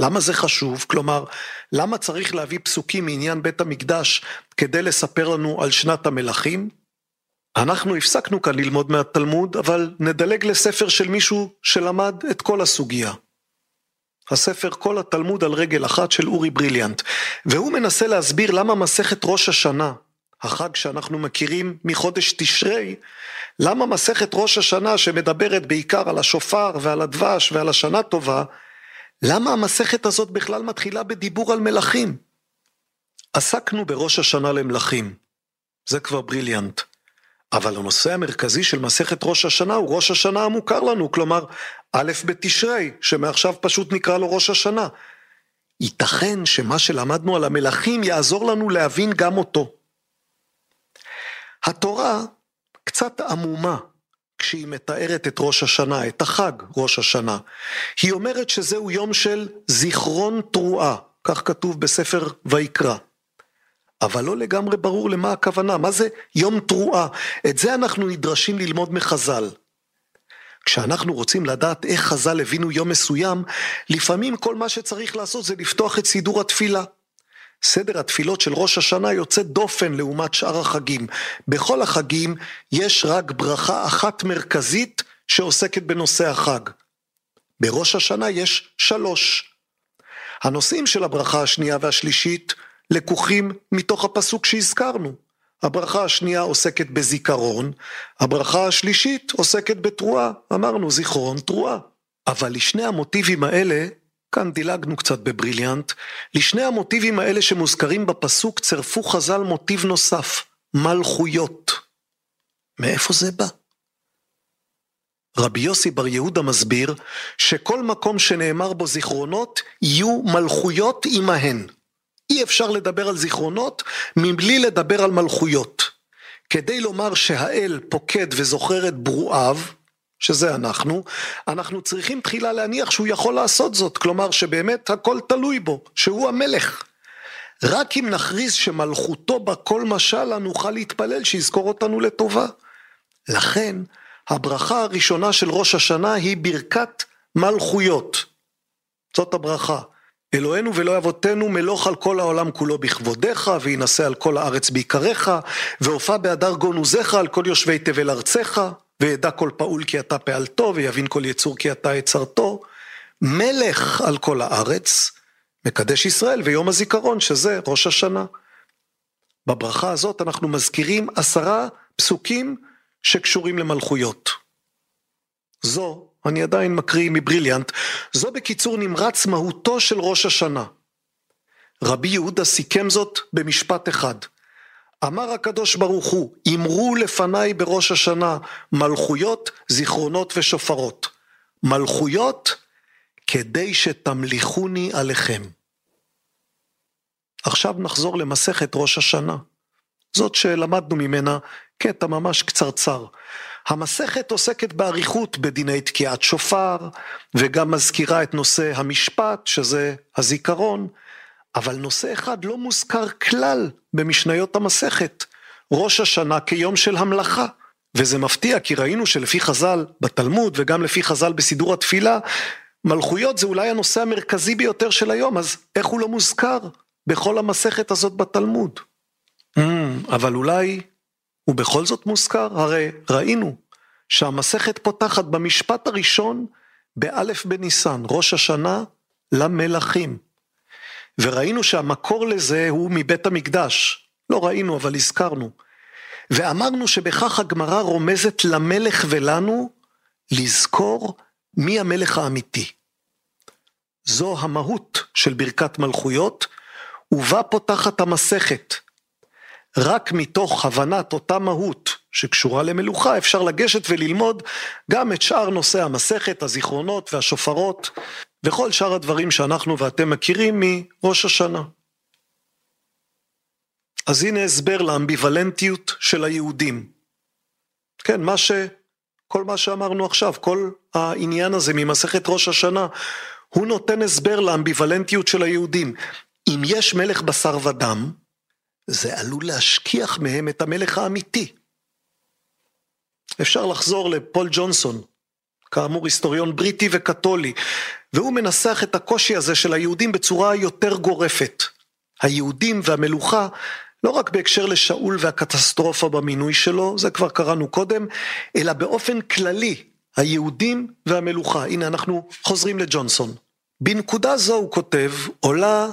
S2: למה זה חשוב? כלומר, למה צריך להביא פסוקים מעניין בית המקדש כדי לספר לנו על שנת המלכים? אנחנו הפסקנו כאן ללמוד מהתלמוד, אבל נדלג לספר של מישהו שלמד את כל הסוגיה. הספר כל התלמוד על רגל אחת של אורי בריליאנט, והוא מנסה להסביר למה מסכת ראש השנה, החג שאנחנו מכירים מחודש תשרי, למה מסכת ראש השנה שמדברת בעיקר על השופר ועל הדבש ועל השנה טובה, למה המסכת הזאת בכלל מתחילה בדיבור על מלכים? עסקנו בראש השנה למלכים, זה כבר בריליאנט. אבל הנושא המרכזי של מסכת ראש השנה הוא ראש השנה המוכר לנו, כלומר א' בתשרי, שמעכשיו פשוט נקרא לו ראש השנה. ייתכן שמה שלמדנו על המלכים יעזור לנו להבין גם אותו. התורה קצת עמומה כשהיא מתארת את ראש השנה, את החג ראש השנה. היא אומרת שזהו יום של זיכרון תרועה, כך כתוב בספר ויקרא. אבל לא לגמרי ברור למה הכוונה, מה זה יום תרועה? את זה אנחנו נדרשים ללמוד מחז"ל. כשאנחנו רוצים לדעת איך חז"ל הבינו יום מסוים, לפעמים כל מה שצריך לעשות זה לפתוח את סידור התפילה. סדר התפילות של ראש השנה יוצא דופן לעומת שאר החגים. בכל החגים יש רק ברכה אחת מרכזית שעוסקת בנושא החג. בראש השנה יש שלוש. הנושאים של הברכה השנייה והשלישית לקוחים מתוך הפסוק שהזכרנו. הברכה השנייה עוסקת בזיכרון, הברכה השלישית עוסקת בתרועה, אמרנו זיכרון תרועה. אבל לשני המוטיבים האלה, כאן דילגנו קצת בבריליאנט, לשני המוטיבים האלה שמוזכרים בפסוק צירפו חז"ל מוטיב נוסף, מלכויות. מאיפה זה בא? רבי יוסי בר יהודה מסביר שכל מקום שנאמר בו זיכרונות יהיו מלכויות עמהן. אי אפשר לדבר על זיכרונות מבלי לדבר על מלכויות. כדי לומר שהאל פוקד וזוכר את ברואיו, שזה אנחנו, אנחנו צריכים תחילה להניח שהוא יכול לעשות זאת, כלומר שבאמת הכל תלוי בו, שהוא המלך. רק אם נכריז שמלכותו בכל משל, נוכל להתפלל שיזכור אותנו לטובה. לכן, הברכה הראשונה של ראש השנה היא ברכת מלכויות. זאת הברכה. אלוהינו ואלוהי אבותינו מלוך על כל העולם כולו בכבודיך, וינשא על כל הארץ בעיקריך, והופע בהדר גונוזיך על כל יושבי תבל ארצך, וידע כל פעול כי אתה פעלתו, ויבין כל יצור כי אתה יצרתו. מלך על כל הארץ, מקדש ישראל ויום הזיכרון, שזה ראש השנה. בברכה הזאת אנחנו מזכירים עשרה פסוקים שקשורים למלכויות. זו, אני עדיין מקריא מבריליאנט, זו בקיצור נמרץ מהותו של ראש השנה. רבי יהודה סיכם זאת במשפט אחד. אמר הקדוש ברוך הוא, אמרו לפניי בראש השנה מלכויות, זיכרונות ושופרות. מלכויות כדי שתמליכוני עליכם. עכשיו נחזור למסכת ראש השנה. זאת שלמדנו ממנה קטע ממש קצרצר. המסכת עוסקת באריכות בדיני תקיעת שופר, וגם מזכירה את נושא המשפט, שזה הזיכרון, אבל נושא אחד לא מוזכר כלל במשניות המסכת, ראש השנה כיום של המלאכה. וזה מפתיע, כי ראינו שלפי חז"ל בתלמוד, וגם לפי חז"ל בסידור התפילה, מלכויות זה אולי הנושא המרכזי ביותר של היום, אז איך הוא לא מוזכר בכל המסכת הזאת בתלמוד? Mm, אבל אולי הוא בכל זאת מוזכר? הרי ראינו שהמסכת פותחת במשפט הראשון באלף בניסן, ראש השנה למלכים. וראינו שהמקור לזה הוא מבית המקדש. לא ראינו, אבל הזכרנו. ואמרנו שבכך הגמרא רומזת למלך ולנו לזכור מי המלך האמיתי. זו המהות של ברכת מלכויות, ובה פותחת המסכת. רק מתוך הבנת אותה מהות שקשורה למלוכה אפשר לגשת וללמוד גם את שאר נושאי המסכת, הזיכרונות והשופרות וכל שאר הדברים שאנחנו ואתם מכירים מראש השנה. אז הנה הסבר לאמביוולנטיות של היהודים. כן, מה ש... כל מה שאמרנו עכשיו, כל העניין הזה ממסכת ראש השנה, הוא נותן הסבר לאמביוולנטיות של היהודים. אם יש מלך בשר ודם, זה עלול להשכיח מהם את המלך האמיתי. אפשר לחזור לפול ג'ונסון, כאמור היסטוריון בריטי וקתולי, והוא מנסח את הקושי הזה של היהודים בצורה יותר גורפת. היהודים והמלוכה, לא רק בהקשר לשאול והקטסטרופה במינוי שלו, זה כבר קראנו קודם, אלא באופן כללי, היהודים והמלוכה. הנה אנחנו חוזרים לג'ונסון. בנקודה זו הוא כותב, עולה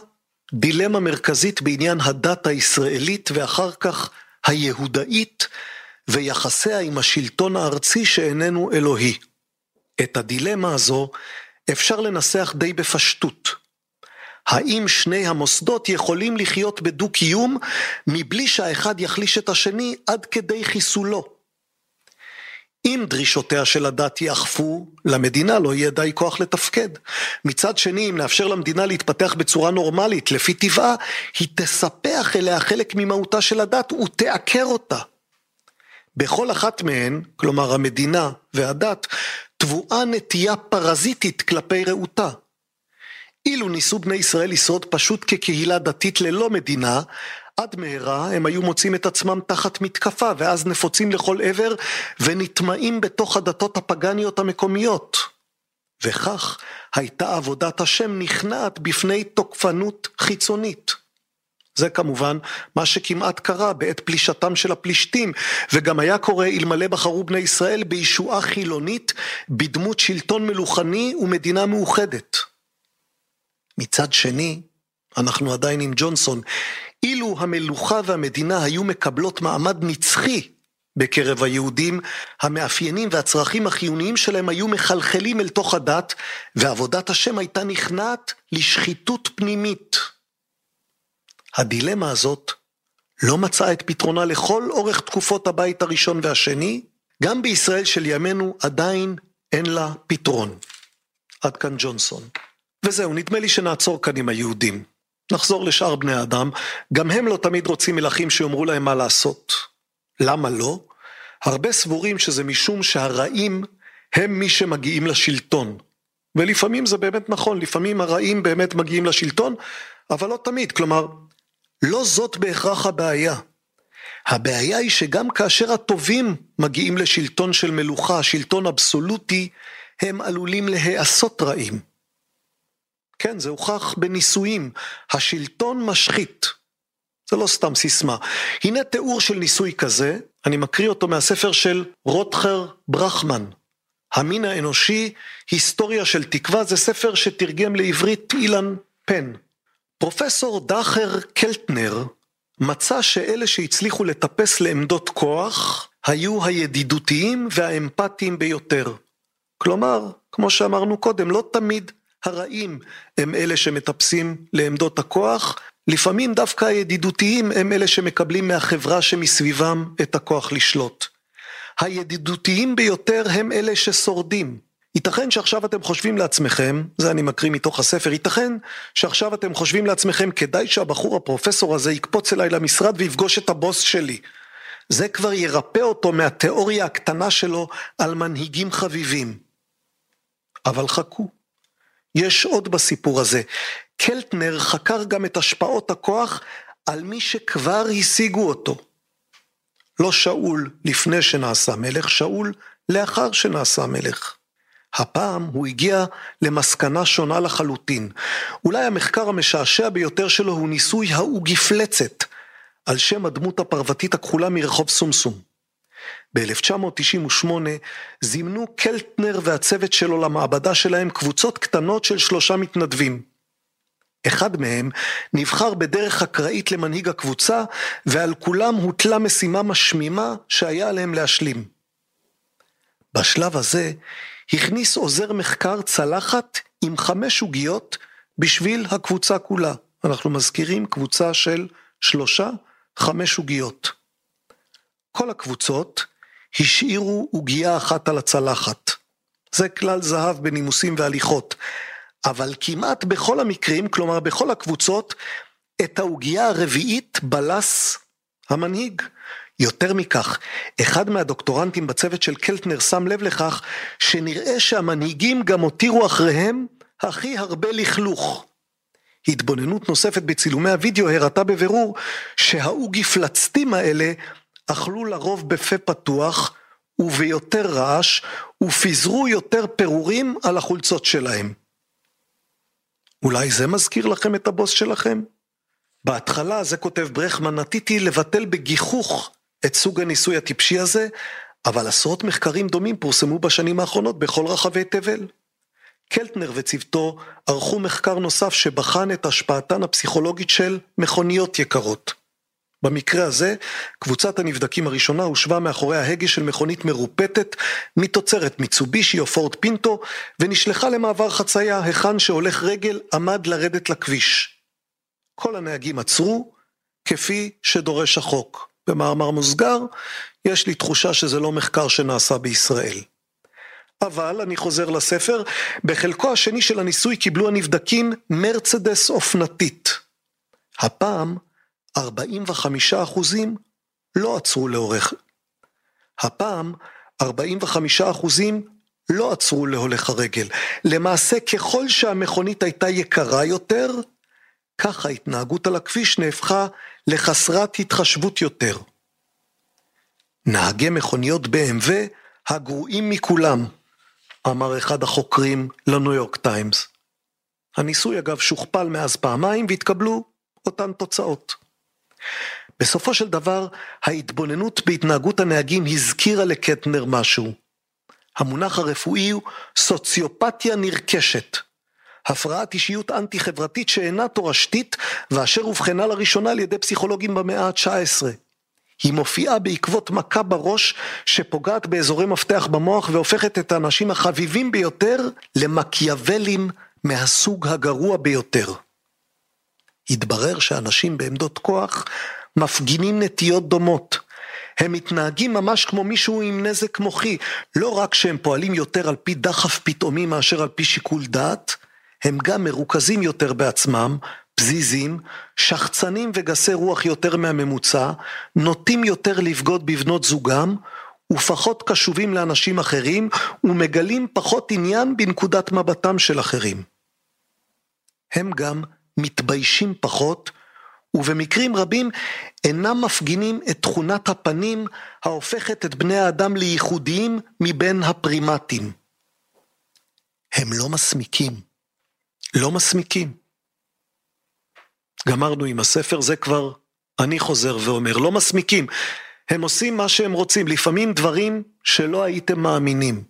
S2: דילמה מרכזית בעניין הדת הישראלית ואחר כך היהודאית ויחסיה עם השלטון הארצי שאיננו אלוהי. את הדילמה הזו אפשר לנסח די בפשטות. האם שני המוסדות יכולים לחיות בדו-קיום מבלי שהאחד יחליש את השני עד כדי חיסולו? אם דרישותיה של הדת יאכפו, למדינה לא יהיה די כוח לתפקד. מצד שני, אם נאפשר למדינה להתפתח בצורה נורמלית, לפי טבעה, היא תספח אליה חלק ממהותה של הדת ותעקר אותה. בכל אחת מהן, כלומר המדינה והדת, תבואה נטייה פרזיטית כלפי רעותה. אילו ניסו בני ישראל לשרוד פשוט כקהילה דתית ללא מדינה, עד מהרה הם היו מוצאים את עצמם תחת מתקפה, ואז נפוצים לכל עבר ונטמעים בתוך הדתות הפגניות המקומיות. וכך הייתה עבודת השם נכנעת בפני תוקפנות חיצונית. זה כמובן מה שכמעט קרה בעת פלישתם של הפלישתים, וגם היה קורה אלמלא בחרו בני ישראל בישועה חילונית, בדמות שלטון מלוכני ומדינה מאוחדת. מצד שני, אנחנו עדיין עם ג'ונסון, אילו המלוכה והמדינה היו מקבלות מעמד נצחי בקרב היהודים, המאפיינים והצרכים החיוניים שלהם היו מחלחלים אל תוך הדת, ועבודת השם הייתה נכנעת לשחיתות פנימית. הדילמה הזאת לא מצאה את פתרונה לכל אורך תקופות הבית הראשון והשני, גם בישראל של ימינו עדיין אין לה פתרון. עד כאן ג'ונסון. וזהו, נדמה לי שנעצור כאן עם היהודים. נחזור לשאר בני האדם, גם הם לא תמיד רוצים מלכים שיאמרו להם מה לעשות. למה לא? הרבה סבורים שזה משום שהרעים הם מי שמגיעים לשלטון. ולפעמים זה באמת נכון, לפעמים הרעים באמת מגיעים לשלטון, אבל לא תמיד, כלומר, לא זאת בהכרח הבעיה. הבעיה היא שגם כאשר הטובים מגיעים לשלטון של מלוכה, שלטון אבסולוטי, הם עלולים להיעשות רעים. כן, זה הוכח בניסויים. השלטון משחית. זה לא סתם סיסמה. הנה תיאור של ניסוי כזה, אני מקריא אותו מהספר של רוטחר ברכמן. המין האנושי, היסטוריה של תקווה, זה ספר שתרגם לעברית אילן פן. פרופסור דאחר קלטנר מצא שאלה שהצליחו לטפס לעמדות כוח היו הידידותיים והאמפתיים ביותר. כלומר, כמו שאמרנו קודם, לא תמיד הרעים הם אלה שמטפסים לעמדות הכוח, לפעמים דווקא הידידותיים הם אלה שמקבלים מהחברה שמסביבם את הכוח לשלוט. הידידותיים ביותר הם אלה ששורדים. ייתכן שעכשיו אתם חושבים לעצמכם, זה אני מקריא מתוך הספר, ייתכן שעכשיו אתם חושבים לעצמכם כדאי שהבחור הפרופסור הזה יקפוץ אליי למשרד ויפגוש את הבוס שלי. זה כבר ירפא אותו מהתיאוריה הקטנה שלו על מנהיגים חביבים. אבל חכו, יש עוד בסיפור הזה. קלטנר חקר גם את השפעות הכוח על מי שכבר השיגו אותו. לא שאול לפני שנעשה מלך, שאול לאחר שנעשה מלך. הפעם הוא הגיע למסקנה שונה לחלוטין. אולי המחקר המשעשע ביותר שלו הוא ניסוי האוגיפלצת, על שם הדמות הפרוותית הכחולה מרחוב סומסום. ב-1998 זימנו קלטנר והצוות שלו למעבדה שלהם קבוצות קטנות של שלושה מתנדבים. אחד מהם נבחר בדרך אקראית למנהיג הקבוצה, ועל כולם הוטלה משימה משמימה שהיה עליהם להשלים. בשלב הזה הכניס עוזר מחקר צלחת עם חמש עוגיות בשביל הקבוצה כולה. אנחנו מזכירים קבוצה של שלושה, חמש עוגיות. כל הקבוצות השאירו עוגייה אחת על הצלחת. זה כלל זהב בנימוסים והליכות. אבל כמעט בכל המקרים, כלומר בכל הקבוצות, את העוגייה הרביעית בלס המנהיג. יותר מכך, אחד מהדוקטורנטים בצוות של קלטנר שם לב לכך שנראה שהמנהיגים גם הותירו אחריהם הכי הרבה לכלוך. התבוננות נוספת בצילומי הוידאו הראתה בבירור שהאוגיפלצתים האלה אכלו לרוב בפה פתוח וביותר רעש ופיזרו יותר פירורים על החולצות שלהם. אולי זה מזכיר לכם את הבוס שלכם? בהתחלה, זה כותב ברכמן, נטיתי לבטל בגיחוך את סוג הניסוי הטיפשי הזה, אבל עשרות מחקרים דומים פורסמו בשנים האחרונות בכל רחבי תבל. קלטנר וצוותו ערכו מחקר נוסף שבחן את השפעתן הפסיכולוגית של מכוניות יקרות. במקרה הזה, קבוצת הנבדקים הראשונה הושבה מאחורי ההגה של מכונית מרופטת מתוצרת מיצובישי או פורט פינטו ונשלחה למעבר חצייה היכן שהולך רגל עמד לרדת לכביש. כל הנהגים עצרו כפי שדורש החוק. במאמר מוסגר, יש לי תחושה שזה לא מחקר שנעשה בישראל. אבל, אני חוזר לספר, בחלקו השני של הניסוי קיבלו הנבדקים מרצדס אופנתית. הפעם 45 אחוזים לא עצרו לאורך. הפעם 45 אחוזים לא עצרו להולך הרגל. למעשה ככל שהמכונית הייתה יקרה יותר, כך ההתנהגות על הכביש נהפכה לחסרת התחשבות יותר. נהגי מכוניות BMW הגרועים מכולם, אמר אחד החוקרים לניו יורק טיימס. הניסוי אגב שוכפל מאז פעמיים והתקבלו אותן תוצאות. בסופו של דבר, ההתבוננות בהתנהגות הנהגים הזכירה לקטנר משהו. המונח הרפואי הוא סוציופתיה נרכשת. הפרעת אישיות אנטי-חברתית שאינה תורשתית ואשר אובחנה לראשונה על ידי פסיכולוגים במאה ה-19. היא מופיעה בעקבות מכה בראש שפוגעת באזורי מפתח במוח והופכת את האנשים החביבים ביותר למקיאוולים מהסוג הגרוע ביותר. התברר שאנשים בעמדות כוח מפגינים נטיות דומות. הם מתנהגים ממש כמו מישהו עם נזק מוחי, לא רק שהם פועלים יותר על פי דחף פתאומי מאשר על פי שיקול דעת, הם גם מרוכזים יותר בעצמם, פזיזים, שחצנים וגסי רוח יותר מהממוצע, נוטים יותר לבגוד בבנות זוגם, ופחות קשובים לאנשים אחרים, ומגלים פחות עניין בנקודת מבטם של אחרים. הם גם מתביישים פחות, ובמקרים רבים אינם מפגינים את תכונת הפנים ההופכת את בני האדם לייחודיים מבין הפרימטים. הם לא מסמיקים. לא מסמיקים. גמרנו עם הספר, זה כבר אני חוזר ואומר, לא מסמיקים. הם עושים מה שהם רוצים, לפעמים דברים שלא הייתם מאמינים.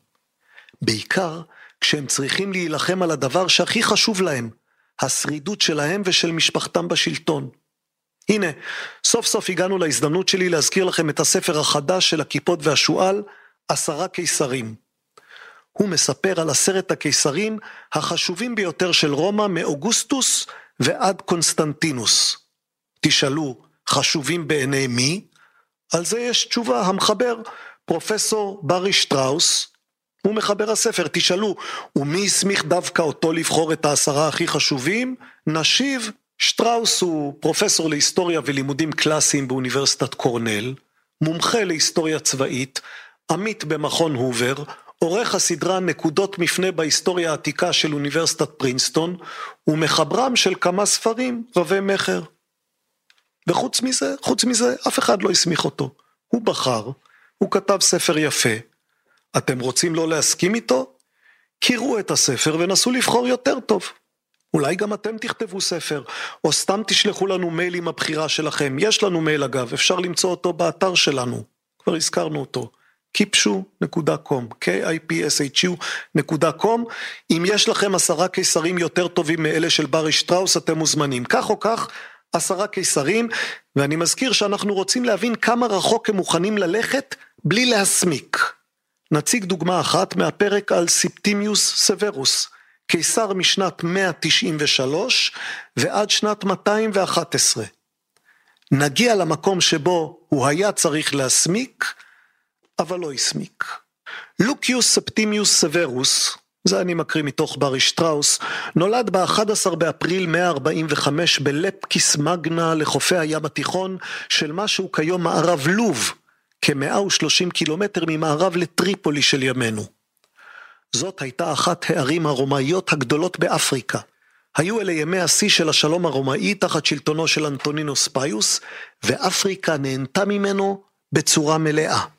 S2: בעיקר כשהם צריכים להילחם על הדבר שהכי חשוב להם, השרידות שלהם ושל משפחתם בשלטון. הנה, סוף סוף הגענו להזדמנות שלי להזכיר לכם את הספר החדש של הכיפות והשועל, עשרה קיסרים. הוא מספר על עשרת הקיסרים החשובים ביותר של רומא מאוגוסטוס ועד קונסטנטינוס. תשאלו, חשובים בעיני מי? על זה יש תשובה, המחבר, פרופסור ברי שטראוס, הוא מחבר הספר, תשאלו, ומי הסמיך דווקא אותו לבחור את העשרה הכי חשובים? נשיב, שטראוס הוא פרופסור להיסטוריה ולימודים קלאסיים באוניברסיטת קורנל, מומחה להיסטוריה צבאית, עמית במכון הובר, עורך הסדרה נקודות מפנה בהיסטוריה העתיקה של אוניברסיטת פרינסטון, ומחברם של כמה ספרים רבי מכר. וחוץ מזה, חוץ מזה, אף אחד לא הסמיך אותו. הוא בחר, הוא כתב ספר יפה. אתם רוצים לא להסכים איתו? קראו את הספר ונסו לבחור יותר טוב. אולי גם אתם תכתבו ספר, או סתם תשלחו לנו מייל עם הבחירה שלכם. יש לנו מייל אגב, אפשר למצוא אותו באתר שלנו. כבר הזכרנו אותו. kipshu.com, k-i-p-s-h-u.com, אם יש לכם עשרה קיסרים יותר טובים מאלה של ברי שטראוס אתם מוזמנים, כך או כך עשרה קיסרים, ואני מזכיר שאנחנו רוצים להבין כמה רחוק הם מוכנים ללכת בלי להסמיק. נציג דוגמה אחת מהפרק על סיפטימיוס סוורוס, קיסר משנת 193 ועד שנת 211. נגיע למקום שבו הוא היה צריך להסמיק, אבל לא הסמיק. לוקיוס ספטימיוס סוורוס, זה אני מקריא מתוך ברי שטראוס, נולד ב-11 באפריל 145 בלפקיס מגנה לחופי הים התיכון של מה שהוא כיום מערב לוב, כ-130 קילומטר ממערב לטריפולי של ימינו. זאת הייתה אחת הערים הרומאיות הגדולות באפריקה. היו אלה ימי השיא של השלום הרומאי תחת שלטונו של אנטונינוס פיוס, ואפריקה נהנתה ממנו בצורה מלאה.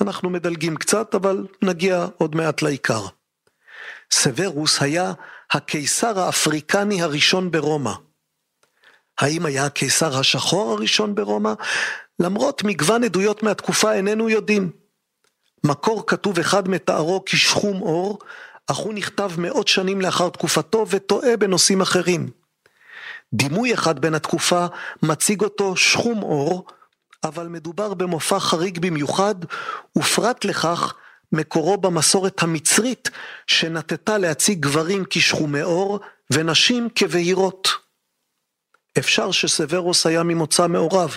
S2: אנחנו מדלגים קצת, אבל נגיע עוד מעט לעיקר. סוורוס היה הקיסר האפריקני הראשון ברומא. האם היה הקיסר השחור הראשון ברומא? למרות מגוון עדויות מהתקופה איננו יודעים. מקור כתוב אחד מתארו כשחום עור, אך הוא נכתב מאות שנים לאחר תקופתו וטועה בנושאים אחרים. דימוי אחד בין התקופה מציג אותו שחום עור, אבל מדובר במופע חריג במיוחד, ופרט לכך מקורו במסורת המצרית שנטתה להציג גברים כשחומי עור ונשים כבהירות. אפשר שסוורוס היה ממוצא מעורב,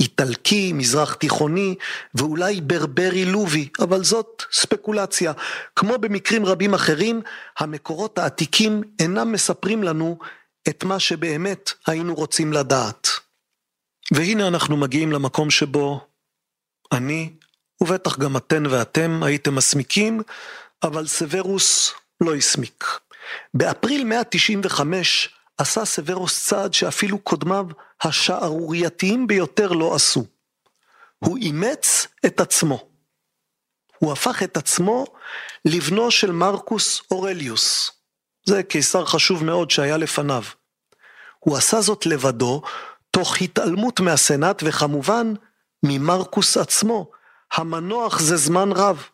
S2: איטלקי, מזרח תיכוני ואולי ברברי לובי, אבל זאת ספקולציה. כמו במקרים רבים אחרים, המקורות העתיקים אינם מספרים לנו את מה שבאמת היינו רוצים לדעת. והנה אנחנו מגיעים למקום שבו אני, ובטח גם אתן ואתם, הייתם מסמיקים, אבל סוורוס לא הסמיק. באפריל 195 עשה סוורוס צעד שאפילו קודמיו השערורייתיים ביותר לא עשו. הוא אימץ את עצמו. הוא הפך את עצמו לבנו של מרקוס אורליוס. זה קיסר חשוב מאוד שהיה לפניו. הוא עשה זאת לבדו, תוך התעלמות מהסנאט וכמובן ממרקוס עצמו, המנוח זה זמן רב.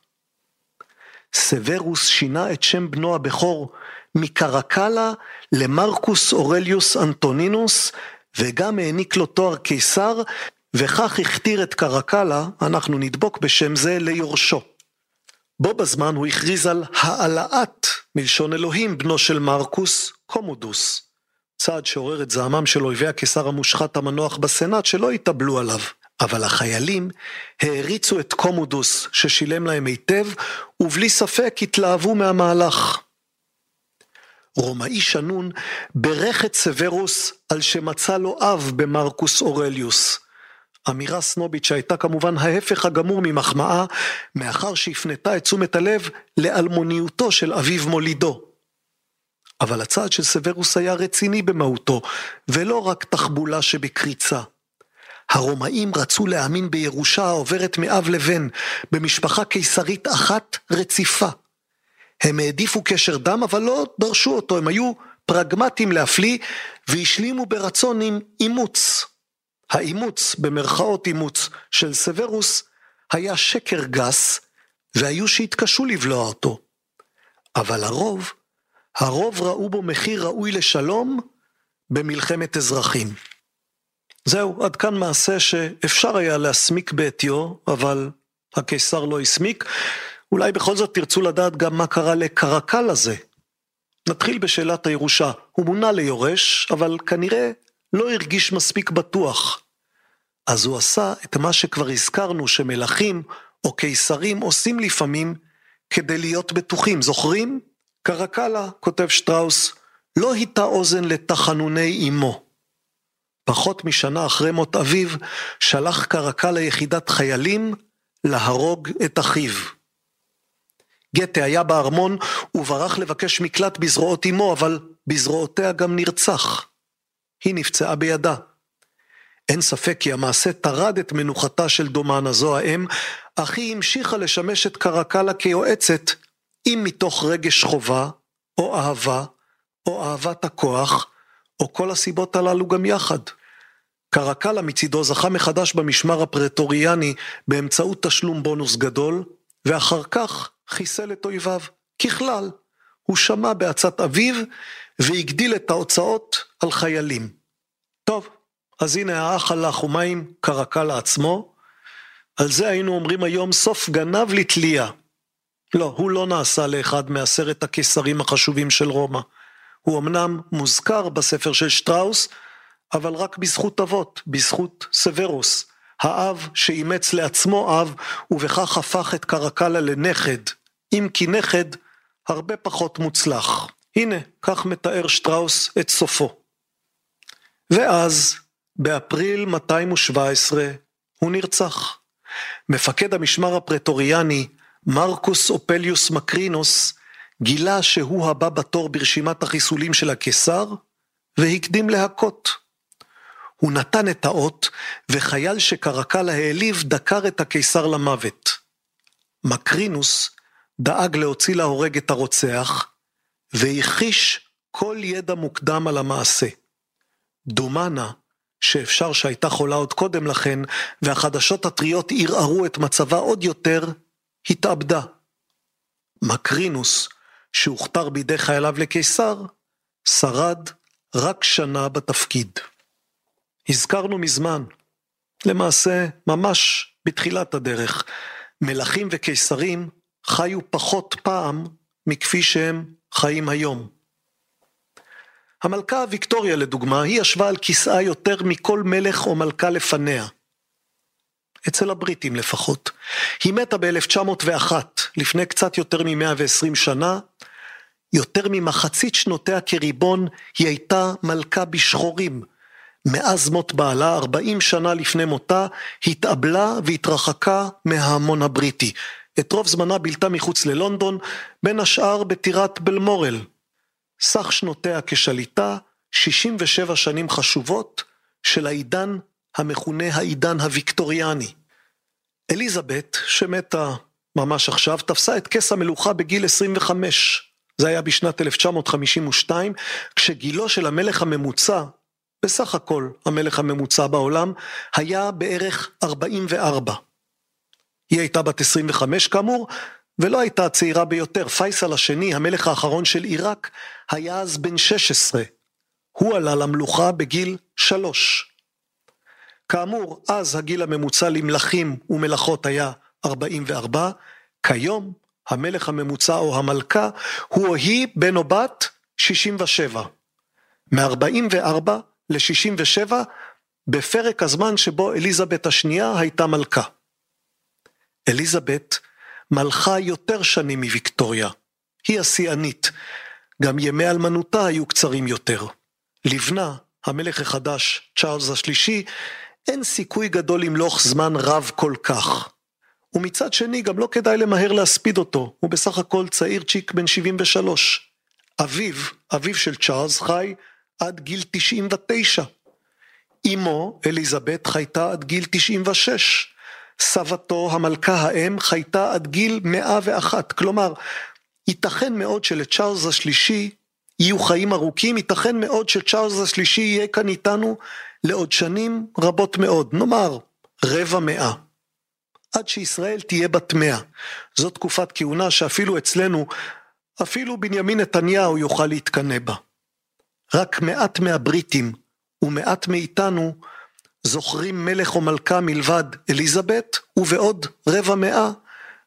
S2: סוורוס שינה את שם בנו הבכור מקרקלה למרקוס אורליוס אנטונינוס, וגם העניק לו תואר קיסר, וכך הכתיר את קרקלה, אנחנו נדבוק בשם זה, ליורשו. בו בזמן הוא הכריז על העלאת, מלשון אלוהים, בנו של מרקוס, קומודוס. צעד שעורר את זעמם של אויבי הקיסר המושחת המנוח בסנאט שלא התאבלו עליו. אבל החיילים העריצו את קומודוס ששילם להם היטב, ובלי ספק התלהבו מהמהלך. רומאי שנון ברך את סוורוס על שמצא לו אב במרקוס אורליוס. אמירה סנובית שהייתה כמובן ההפך הגמור ממחמאה, מאחר שהפנתה את תשומת הלב לאלמוניותו של אביו מולידו. אבל הצעד של סוורוס היה רציני במהותו, ולא רק תחבולה שבקריצה. הרומאים רצו להאמין בירושה העוברת מאב לבן, במשפחה קיסרית אחת רציפה. הם העדיפו קשר דם, אבל לא דרשו אותו, הם היו פרגמטיים להפליא, והשלימו ברצון עם אימוץ. האימוץ, במרכאות אימוץ, של סוורוס, היה שקר גס, והיו שהתקשו לבלוע אותו. אבל הרוב, הרוב ראו בו מחיר ראוי לשלום במלחמת אזרחים. זהו, עד כאן מעשה שאפשר היה להסמיק בעטיו, אבל הקיסר לא הסמיק. אולי בכל זאת תרצו לדעת גם מה קרה לקרקל הזה. נתחיל בשאלת הירושה. הוא מונה ליורש, אבל כנראה לא הרגיש מספיק בטוח. אז הוא עשה את מה שכבר הזכרנו שמלכים או קיסרים עושים לפעמים כדי להיות בטוחים. זוכרים? קרקלה, כותב שטראוס, לא היטה אוזן לתחנוני אמו. פחות משנה אחרי מות אביו, שלח קרקל ליחידת חיילים להרוג את אחיו. גתה היה בארמון וברח לבקש מקלט בזרועות אמו, אבל בזרועותיה גם נרצח. היא נפצעה בידה. אין ספק כי המעשה טרד את מנוחתה של דומנה זו האם, אך היא המשיכה לשמש את קרקלה כיועצת, אם מתוך רגש חובה, או אהבה, או אהבת הכוח, או כל הסיבות הללו גם יחד. קרקלה מצידו זכה מחדש במשמר הפרטוריאני באמצעות תשלום בונוס גדול, ואחר כך חיסל את אויביו. ככלל, הוא שמע בעצת אביו והגדיל את ההוצאות על חיילים. טוב, אז הנה האח הלך ומה עם קרקלה עצמו? על זה היינו אומרים היום סוף גנב לתלייה. לא, הוא לא נעשה לאחד מעשרת הקיסרים החשובים של רומא. הוא אמנם מוזכר בספר של שטראוס, אבל רק בזכות אבות, בזכות סוורוס, האב שאימץ לעצמו אב, ובכך הפך את קרקלה לנכד, אם כי נכד הרבה פחות מוצלח. הנה, כך מתאר שטראוס את סופו. ואז, באפריל 217, הוא נרצח. מפקד המשמר הפרטוריאני, מרקוס אופליוס מקרינוס, גילה שהוא הבא בתור ברשימת החיסולים של הקיסר, והקדים להכות. הוא נתן את האות, וחייל שקרקל העליב דקר את הקיסר למוות. מקרינוס דאג להוציא להורג את הרוצח, והכחיש כל ידע מוקדם על המעשה. דומנה שאפשר שהייתה חולה עוד קודם לכן, והחדשות הטריות ערערו את מצבה עוד יותר, התאבדה. מקרינוס, שהוכתר בידי חייליו לקיסר, שרד רק שנה בתפקיד. הזכרנו מזמן, למעשה ממש בתחילת הדרך, מלכים וקיסרים חיו פחות פעם מכפי שהם חיים היום. המלכה ויקטוריה לדוגמה, היא ישבה על כיסאה יותר מכל מלך או מלכה לפניה. אצל הבריטים לפחות. היא מתה ב-1901, לפני קצת יותר מ-120 שנה. יותר ממחצית שנותיה כריבון היא הייתה מלכה בשחורים, מאז מות בעלה, 40 שנה לפני מותה, התאבלה והתרחקה מההמון הבריטי. את רוב זמנה בילתה מחוץ ללונדון, בין השאר בטירת בלמורל. סך שנותיה כשליטה, 67 שנים חשובות של העידן המכונה העידן הוויקטוריאני. אליזבת, שמתה ממש עכשיו, תפסה את כס המלוכה בגיל 25. זה היה בשנת 1952, כשגילו של המלך הממוצע בסך הכל המלך הממוצע בעולם, היה בערך 44. היא הייתה בת 25 כאמור, ולא הייתה הצעירה ביותר. פייסל השני, המלך האחרון של עיראק, היה אז בן 16. הוא עלה למלוכה בגיל 3. כאמור, אז הגיל הממוצע למלכים ומלכות היה 44, כיום המלך הממוצע או המלכה הוא או היא בן או בת 67. מ-44 ל-67 בפרק הזמן שבו אליזבת השנייה הייתה מלכה. אליזבת מלכה יותר שנים מוויקטוריה. היא השיאנית. גם ימי אלמנותה היו קצרים יותר. לבנה, המלך החדש, צ'ארלס השלישי, אין סיכוי גדול למלוך זמן רב כל כך. ומצד שני גם לא כדאי למהר להספיד אותו, הוא בסך הכל צעיר צ'יק בן 73. אביו, אביו של צ'ארלס חי עד גיל 99. אמו, אליזבת, חייתה עד גיל 96. סבתו, המלכה האם, חייתה עד גיל 101. כלומר, ייתכן מאוד שלצ'ארלס השלישי יהיו חיים ארוכים, ייתכן מאוד שצ'ארלס השלישי יהיה כאן איתנו לעוד שנים רבות מאוד, נאמר רבע מאה. עד שישראל תהיה בת מאה. זו תקופת כהונה שאפילו אצלנו, אפילו בנימין נתניהו יוכל להתקנא בה. רק מעט מהבריטים ומעט מאיתנו זוכרים מלך או מלכה מלבד אליזבת, ובעוד רבע מאה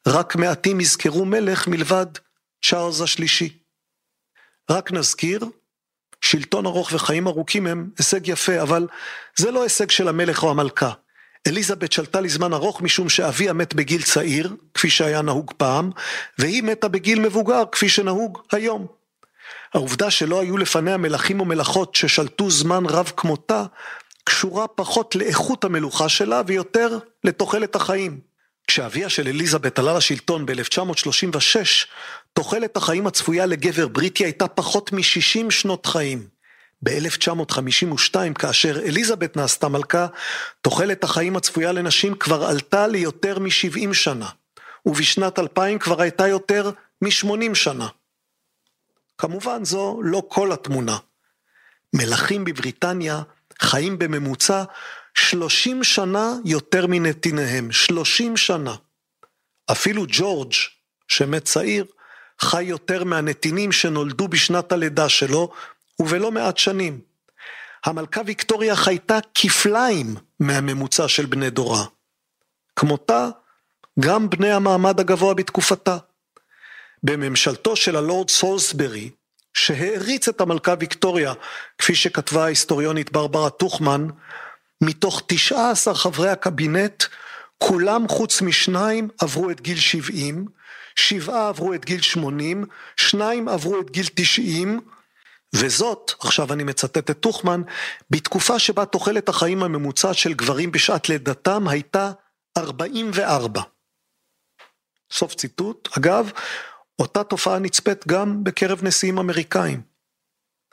S2: רק מעטים יזכרו מלך מלבד צ'ארלס השלישי. רק נזכיר, שלטון ארוך וחיים ארוכים הם הישג יפה, אבל זה לא הישג של המלך או המלכה. אליזבת שלטה לזמן ארוך משום שאביה מת בגיל צעיר, כפי שהיה נהוג פעם, והיא מתה בגיל מבוגר, כפי שנהוג היום. העובדה שלא היו לפניה מלכים ומלכות ששלטו זמן רב כמותה, קשורה פחות לאיכות המלוכה שלה ויותר לתוחלת החיים. כשאביה של אליזבת עלה לשלטון ב-1936, תוחלת החיים הצפויה לגבר בריטי הייתה פחות מ-60 שנות חיים. ב-1952, כאשר אליזבת נעשתה מלכה, תוחלת החיים הצפויה לנשים כבר עלתה ליותר מ-70 שנה, ובשנת 2000 כבר הייתה יותר מ-80 שנה. כמובן זו לא כל התמונה. מלכים בבריטניה חיים בממוצע 30 שנה יותר מנתיניהם, 30 שנה. אפילו ג'ורג', שמת צעיר, חי יותר מהנתינים שנולדו בשנת הלידה שלו, ובלא מעט שנים. המלכה ויקטוריה חייתה כפליים מהממוצע של בני דורה. כמותה, גם בני המעמד הגבוה בתקופתה. בממשלתו של הלורד סולסברי, שהעריץ את המלכה ויקטוריה, כפי שכתבה ההיסטוריונית ברברה טוכמן, מתוך 19 חברי הקבינט, כולם חוץ משניים עברו את גיל 70, שבעה עברו את גיל 80, שניים עברו את גיל 90, וזאת, עכשיו אני מצטט את טוכמן, בתקופה שבה תוחלת החיים הממוצעת של גברים בשעת לידתם הייתה 44. סוף ציטוט. אגב, אותה תופעה נצפית גם בקרב נשיאים אמריקאים.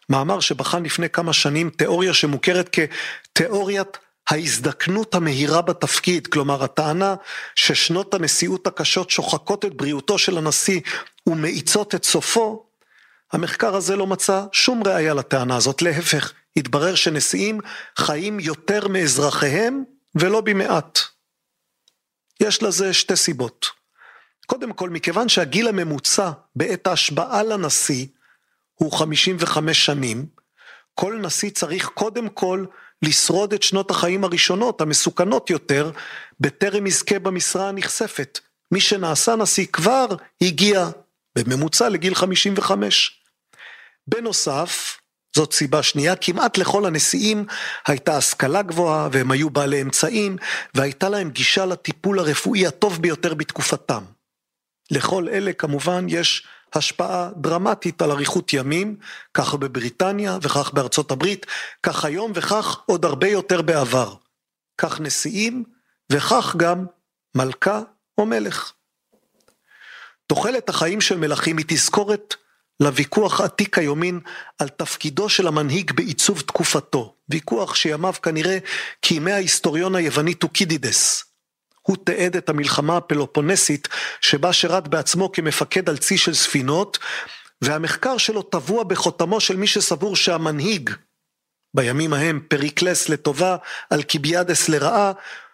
S2: מאמר שבחן לפני כמה שנים תיאוריה שמוכרת כתיאוריית ההזדקנות המהירה בתפקיד, כלומר הטענה ששנות הנשיאות הקשות שוחקות את בריאותו של הנשיא ומאיצות את סופו, המחקר הזה לא מצא שום ראיה לטענה הזאת, להפך, התברר שנשיאים חיים יותר מאזרחיהם ולא במעט. יש לזה שתי סיבות. קודם כל, מכיוון שהגיל הממוצע בעת ההשבעה לנשיא הוא 55 שנים, כל נשיא צריך קודם כל לשרוד את שנות החיים הראשונות, המסוכנות יותר, בטרם יזכה במשרה הנכספת. מי שנעשה נשיא כבר הגיע בממוצע לגיל 55. בנוסף, זאת סיבה שנייה, כמעט לכל הנשיאים הייתה השכלה גבוהה והם היו בעלי אמצעים והייתה להם גישה לטיפול הרפואי הטוב ביותר בתקופתם. לכל אלה כמובן יש השפעה דרמטית על אריכות ימים, כך בבריטניה וכך בארצות הברית, כך היום וכך עוד הרבה יותר בעבר. כך נשיאים וכך גם מלכה או מלך. תוחלת החיים של מלכים היא תזכורת לוויכוח עתיק היומין על תפקידו של המנהיג בעיצוב תקופתו, ויכוח שימיו כנראה כימי ההיסטוריון היווני טוקידידס. הוא תיעד את המלחמה הפלופונסית שבה שירת בעצמו כמפקד על צי של ספינות, והמחקר שלו טבוע בחותמו של מי שסבור שהמנהיג, בימים ההם פריקלס לטובה, אלקיביאדס לרעה,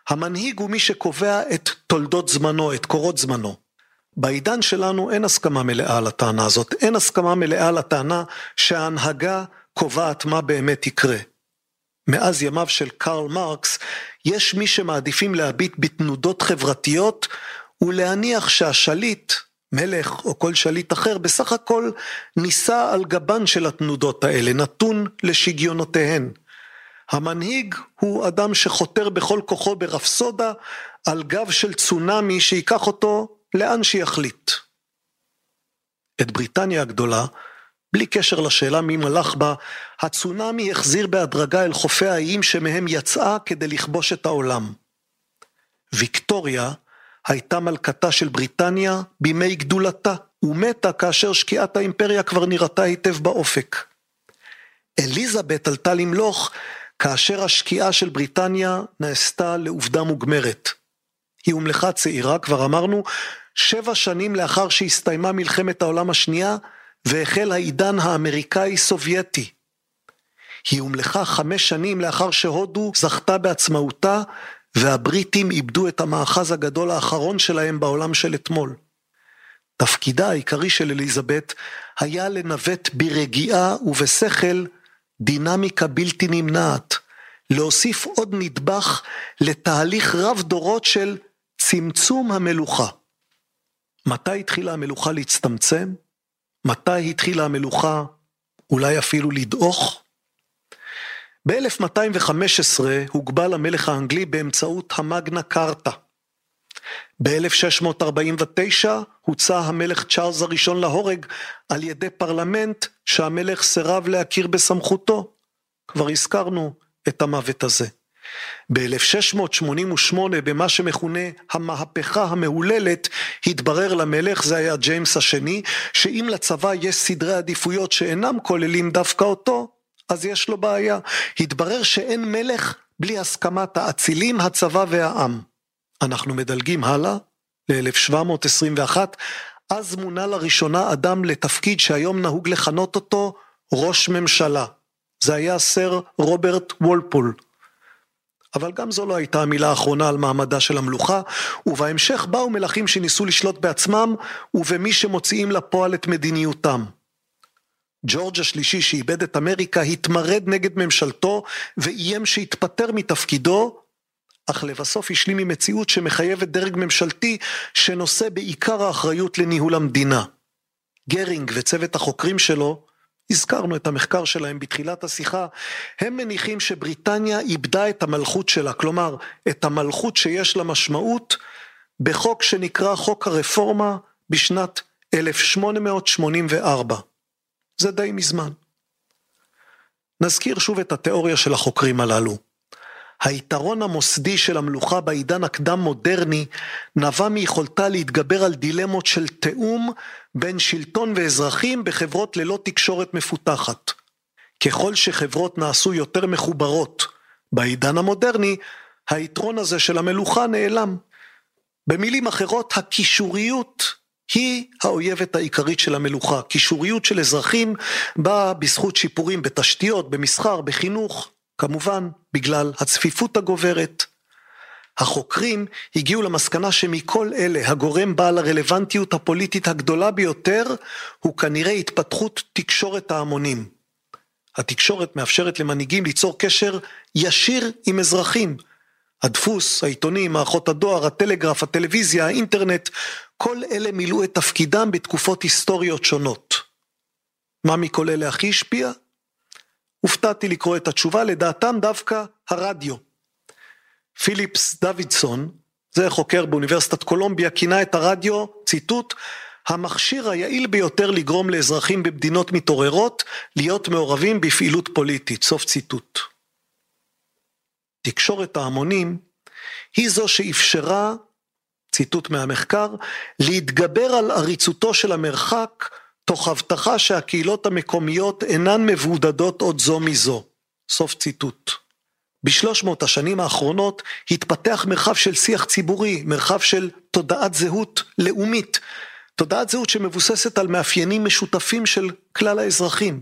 S2: המנהיג הוא מי שקובע את תולדות זמנו, את קורות זמנו. בעידן שלנו אין הסכמה מלאה על הטענה הזאת, אין הסכמה מלאה על הטענה שההנהגה קובעת מה באמת יקרה. מאז ימיו של קרל מרקס, יש מי שמעדיפים להביט בתנודות חברתיות ולהניח שהשליט, מלך או כל שליט אחר, בסך הכל נישא על גבן של התנודות האלה, נתון לשגיונותיהן. המנהיג הוא אדם שחותר בכל כוחו ברפסודה על גב של צונאמי שייקח אותו לאן שיחליט. את בריטניה הגדולה, בלי קשר לשאלה מי מלך בה, הצונאמי החזיר בהדרגה אל חופי האיים שמהם יצאה כדי לכבוש את העולם. ויקטוריה הייתה מלכתה של בריטניה בימי גדולתה, ומתה כאשר שקיעת האימפריה כבר נראתה היטב באופק. אליזבת עלתה למלוך כאשר השקיעה של בריטניה נעשתה לעובדה מוגמרת. היא הומלכה צעירה, כבר אמרנו, שבע שנים לאחר שהסתיימה מלחמת העולם השנייה והחל העידן האמריקאי-סובייטי. היא הומלכה חמש שנים לאחר שהודו זכתה בעצמאותה והבריטים איבדו את המאחז הגדול האחרון שלהם בעולם של אתמול. תפקידה העיקרי של אליזבת היה לנווט ברגיעה ובשכל דינמיקה בלתי נמנעת, להוסיף עוד נדבך לתהליך רב דורות של צמצום המלוכה. מתי התחילה המלוכה להצטמצם? מתי התחילה המלוכה אולי אפילו לדעוך? ב-1215 הוגבל המלך האנגלי באמצעות המגנה קרטה. ב-1649 הוצא המלך צ'ארלס הראשון להורג על ידי פרלמנט שהמלך סירב להכיר בסמכותו. כבר הזכרנו את המוות הזה. ב-1688 במה שמכונה המהפכה המהוללת התברר למלך, זה היה ג'יימס השני, שאם לצבא יש סדרי עדיפויות שאינם כוללים דווקא אותו, אז יש לו בעיה. התברר שאין מלך בלי הסכמת האצילים, הצבא והעם. אנחנו מדלגים הלאה ל-1721, אז מונה לראשונה אדם לתפקיד שהיום נהוג לכנות אותו ראש ממשלה. זה היה סר רוברט וולפול. אבל גם זו לא הייתה המילה האחרונה על מעמדה של המלוכה, ובהמשך באו מלכים שניסו לשלוט בעצמם ובמי שמוציאים לפועל את מדיניותם. ג'ורג' השלישי שאיבד את אמריקה התמרד נגד ממשלתו ואיים שיתפטר מתפקידו, אך לבסוף השלים עם מציאות שמחייבת דרג ממשלתי שנושא בעיקר האחריות לניהול המדינה. גרינג וצוות החוקרים שלו, הזכרנו את המחקר שלהם בתחילת השיחה, הם מניחים שבריטניה איבדה את המלכות שלה, כלומר את המלכות שיש לה משמעות בחוק שנקרא חוק הרפורמה בשנת 1884. זה די מזמן. נזכיר שוב את התיאוריה של החוקרים הללו. היתרון המוסדי של המלוכה בעידן הקדם מודרני נבע מיכולתה להתגבר על דילמות של תיאום בין שלטון ואזרחים בחברות ללא תקשורת מפותחת. ככל שחברות נעשו יותר מחוברות בעידן המודרני, היתרון הזה של המלוכה נעלם. במילים אחרות, הקישוריות היא האויבת העיקרית של המלוכה. קישוריות של אזרחים באה בזכות שיפורים בתשתיות, במסחר, בחינוך, כמובן בגלל הצפיפות הגוברת. החוקרים הגיעו למסקנה שמכל אלה הגורם בעל הרלוונטיות הפוליטית הגדולה ביותר הוא כנראה התפתחות תקשורת ההמונים. התקשורת מאפשרת למנהיגים ליצור קשר ישיר עם אזרחים. הדפוס, העיתונים, מערכות הדואר, הטלגרף, הטלוויזיה, האינטרנט, כל אלה מילאו את תפקידם בתקופות היסטוריות שונות. מה מכל אלה הכי השפיע? הופתעתי לקרוא את התשובה, לדעתם דווקא הרדיו. פיליפס דוידסון, זה חוקר באוניברסיטת קולומביה, כינה את הרדיו, ציטוט, המכשיר היעיל ביותר לגרום לאזרחים במדינות מתעוררות להיות מעורבים בפעילות פוליטית, סוף ציטוט. תקשורת ההמונים היא זו שאפשרה, ציטוט מהמחקר, להתגבר על עריצותו של המרחק תוך הבטחה שהקהילות המקומיות אינן מבודדות עוד זו מזו. סוף ציטוט. בשלוש מאות השנים האחרונות התפתח מרחב של שיח ציבורי, מרחב של תודעת זהות לאומית, תודעת זהות שמבוססת על מאפיינים משותפים של כלל האזרחים.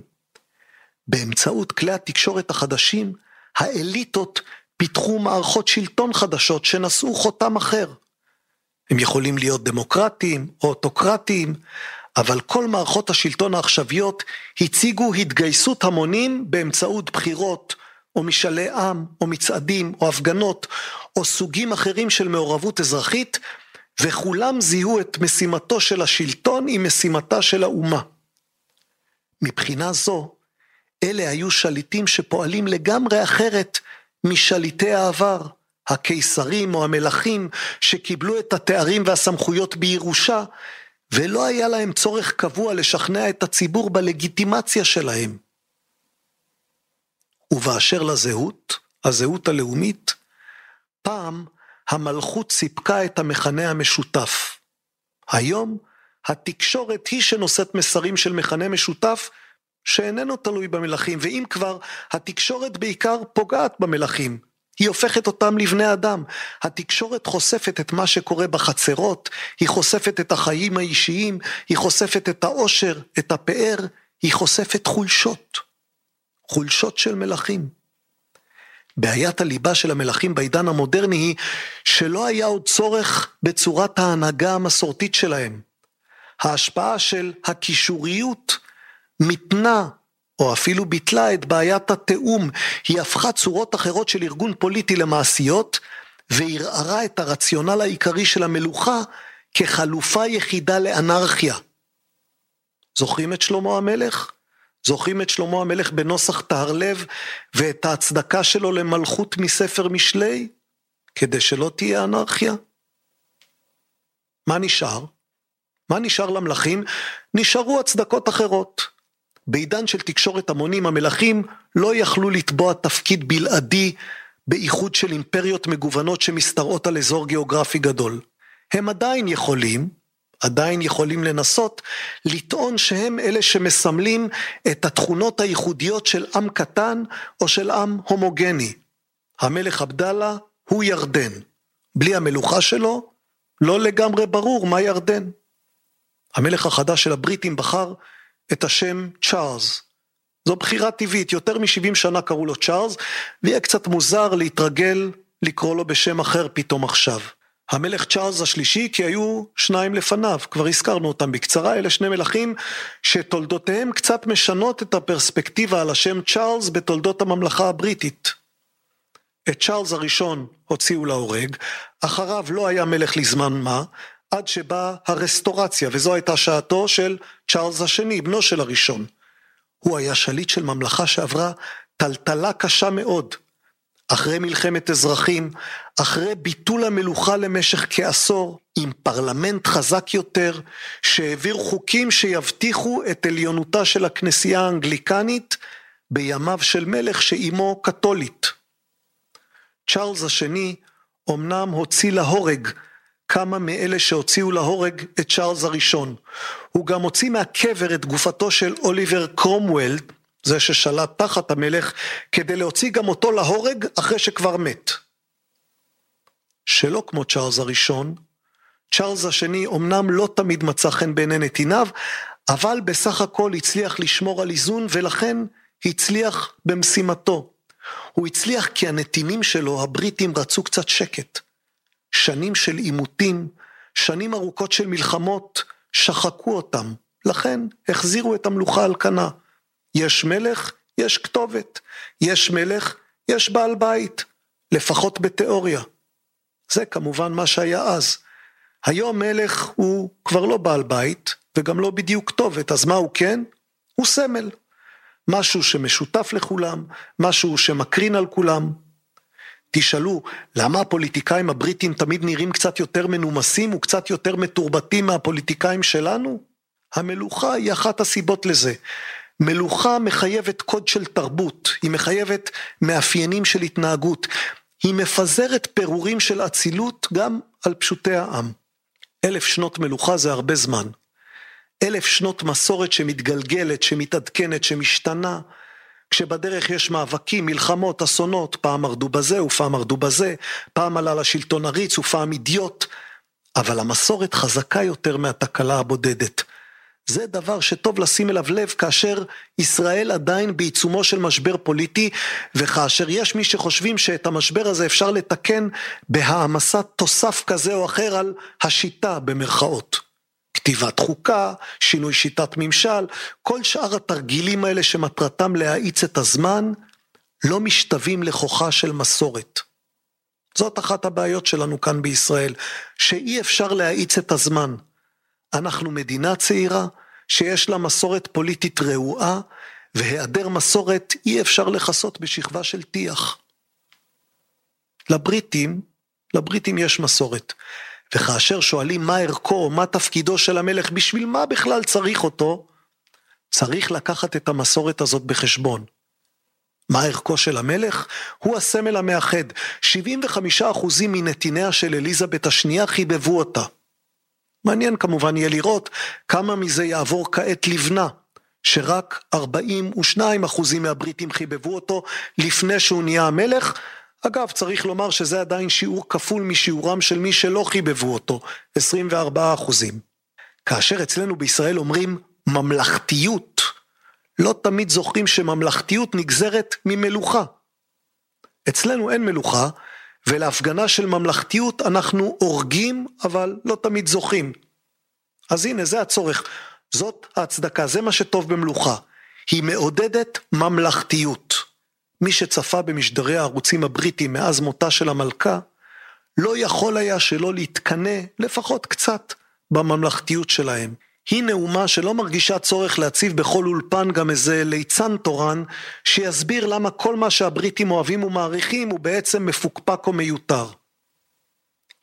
S2: באמצעות כלי התקשורת החדשים, האליטות פיתחו מערכות שלטון חדשות שנשאו חותם אחר. הם יכולים להיות דמוקרטיים או אוטוקרטיים, אבל כל מערכות השלטון העכשוויות הציגו התגייסות המונים באמצעות בחירות, או משאלי עם, או מצעדים, או הפגנות, או סוגים אחרים של מעורבות אזרחית, וכולם זיהו את משימתו של השלטון עם משימתה של האומה. מבחינה זו, אלה היו שליטים שפועלים לגמרי אחרת משליטי העבר, הקיסרים או המלכים שקיבלו את התארים והסמכויות בירושה, ולא היה להם צורך קבוע לשכנע את הציבור בלגיטימציה שלהם. ובאשר לזהות, הזהות הלאומית, פעם המלכות סיפקה את המכנה המשותף. היום התקשורת היא שנושאת מסרים של מכנה משותף שאיננו תלוי במלכים, ואם כבר, התקשורת בעיקר פוגעת במלכים. היא הופכת אותם לבני אדם. התקשורת חושפת את מה שקורה בחצרות, היא חושפת את החיים האישיים, היא חושפת את העושר, את הפאר, היא חושפת חולשות. חולשות של מלכים. בעיית הליבה של המלכים בעידן המודרני היא שלא היה עוד צורך בצורת ההנהגה המסורתית שלהם. ההשפעה של הקישוריות מתנה או אפילו ביטלה את בעיית התיאום, היא הפכה צורות אחרות של ארגון פוליטי למעשיות וערערה את הרציונל העיקרי של המלוכה כחלופה יחידה לאנרכיה. זוכרים את שלמה המלך? זוכרים את שלמה המלך בנוסח טהרלב ואת ההצדקה שלו למלכות מספר משלי? כדי שלא תהיה אנרכיה? מה נשאר? מה נשאר למלכים? נשארו הצדקות אחרות. בעידן של תקשורת המונים המלכים לא יכלו לתבוע תפקיד בלעדי באיחוד של אימפריות מגוונות שמשתרעות על אזור גיאוגרפי גדול. הם עדיין יכולים, עדיין יכולים לנסות לטעון שהם אלה שמסמלים את התכונות הייחודיות של עם קטן או של עם הומוגני. המלך עבדאללה הוא ירדן. בלי המלוכה שלו, לא לגמרי ברור מה ירדן. המלך החדש של הבריטים בחר את השם צ'ארלס. זו בחירה טבעית, יותר מ-70 שנה קראו לו צ'ארלס, ויהיה קצת מוזר להתרגל לקרוא לו בשם אחר פתאום עכשיו. המלך צ'ארלס השלישי, כי היו שניים לפניו, כבר הזכרנו אותם בקצרה, אלה שני מלכים שתולדותיהם קצת משנות את הפרספקטיבה על השם צ'ארלס בתולדות הממלכה הבריטית. את צ'ארלס הראשון הוציאו להורג, אחריו לא היה מלך לזמן מה, עד שבאה הרסטורציה, וזו הייתה שעתו של צ'ארלס השני, בנו של הראשון. הוא היה שליט של ממלכה שעברה טלטלה קשה מאוד. אחרי מלחמת אזרחים, אחרי ביטול המלוכה למשך כעשור, עם פרלמנט חזק יותר, שהעביר חוקים שיבטיחו את עליונותה של הכנסייה האנגליקנית בימיו של מלך שאימו קתולית. צ'ארלס השני אמנם הוציא להורג כמה מאלה שהוציאו להורג את צ'ארלס הראשון. הוא גם הוציא מהקבר את גופתו של אוליבר קרומוול, זה ששלט תחת המלך, כדי להוציא גם אותו להורג אחרי שכבר מת. שלא כמו צ'ארלס הראשון, צ'ארלס השני אמנם לא תמיד מצא חן בעיני נתיניו, אבל בסך הכל הצליח לשמור על איזון ולכן הצליח במשימתו. הוא הצליח כי הנתינים שלו, הבריטים, רצו קצת שקט. שנים של עימותים, שנים ארוכות של מלחמות, שחקו אותם. לכן החזירו את המלוכה על כנה. יש מלך, יש כתובת. יש מלך, יש בעל בית. לפחות בתיאוריה. זה כמובן מה שהיה אז. היום מלך הוא כבר לא בעל בית, וגם לא בדיוק כתובת, אז מה הוא כן? הוא סמל. משהו שמשותף לכולם, משהו שמקרין על כולם. תשאלו, למה הפוליטיקאים הבריטים תמיד נראים קצת יותר מנומסים וקצת יותר מתורבתים מהפוליטיקאים שלנו? המלוכה היא אחת הסיבות לזה. מלוכה מחייבת קוד של תרבות, היא מחייבת מאפיינים של התנהגות, היא מפזרת פירורים של אצילות גם על פשוטי העם. אלף שנות מלוכה זה הרבה זמן. אלף שנות מסורת שמתגלגלת, שמתעדכנת, שמשתנה, כשבדרך יש מאבקים, מלחמות, אסונות, פעם מרדו בזה ופעם מרדו בזה, פעם עלה לשלטון עריץ ופעם אידיוט, אבל המסורת חזקה יותר מהתקלה הבודדת. זה דבר שטוב לשים אליו לב כאשר ישראל עדיין בעיצומו של משבר פוליטי וכאשר יש מי שחושבים שאת המשבר הזה אפשר לתקן בהעמסת תוסף כזה או אחר על השיטה במרכאות. כתיבת חוקה, שינוי שיטת ממשל, כל שאר התרגילים האלה שמטרתם להאיץ את הזמן, לא משתווים לכוחה של מסורת. זאת אחת הבעיות שלנו כאן בישראל, שאי אפשר להאיץ את הזמן. אנחנו מדינה צעירה שיש לה מסורת פוליטית רעועה, והיעדר מסורת אי אפשר לכסות בשכבה של טיח. לבריטים, לבריטים יש מסורת. וכאשר שואלים מה ערכו, מה תפקידו של המלך, בשביל מה בכלל צריך אותו, צריך לקחת את המסורת הזאת בחשבון. מה ערכו של המלך? הוא הסמל המאחד. 75% מנתיניה של אליזבת השנייה חיבבו אותה. מעניין כמובן יהיה לראות כמה מזה יעבור כעת לבנה, שרק 42% מהבריטים חיבבו אותו לפני שהוא נהיה המלך. אגב, צריך לומר שזה עדיין שיעור כפול משיעורם של מי שלא חיבבו אותו, 24%. כאשר אצלנו בישראל אומרים ממלכתיות, לא תמיד זוכרים שממלכתיות נגזרת ממלוכה. אצלנו אין מלוכה, ולהפגנה של ממלכתיות אנחנו הורגים, אבל לא תמיד זוכים. אז הנה, זה הצורך, זאת ההצדקה, זה מה שטוב במלוכה. היא מעודדת ממלכתיות. מי שצפה במשדרי הערוצים הבריטים מאז מותה של המלכה, לא יכול היה שלא להתקנא לפחות קצת בממלכתיות שלהם. היא נאומה שלא מרגישה צורך להציב בכל אולפן גם איזה ליצן תורן שיסביר למה כל מה שהבריטים אוהבים ומעריכים הוא בעצם מפוקפק או מיותר.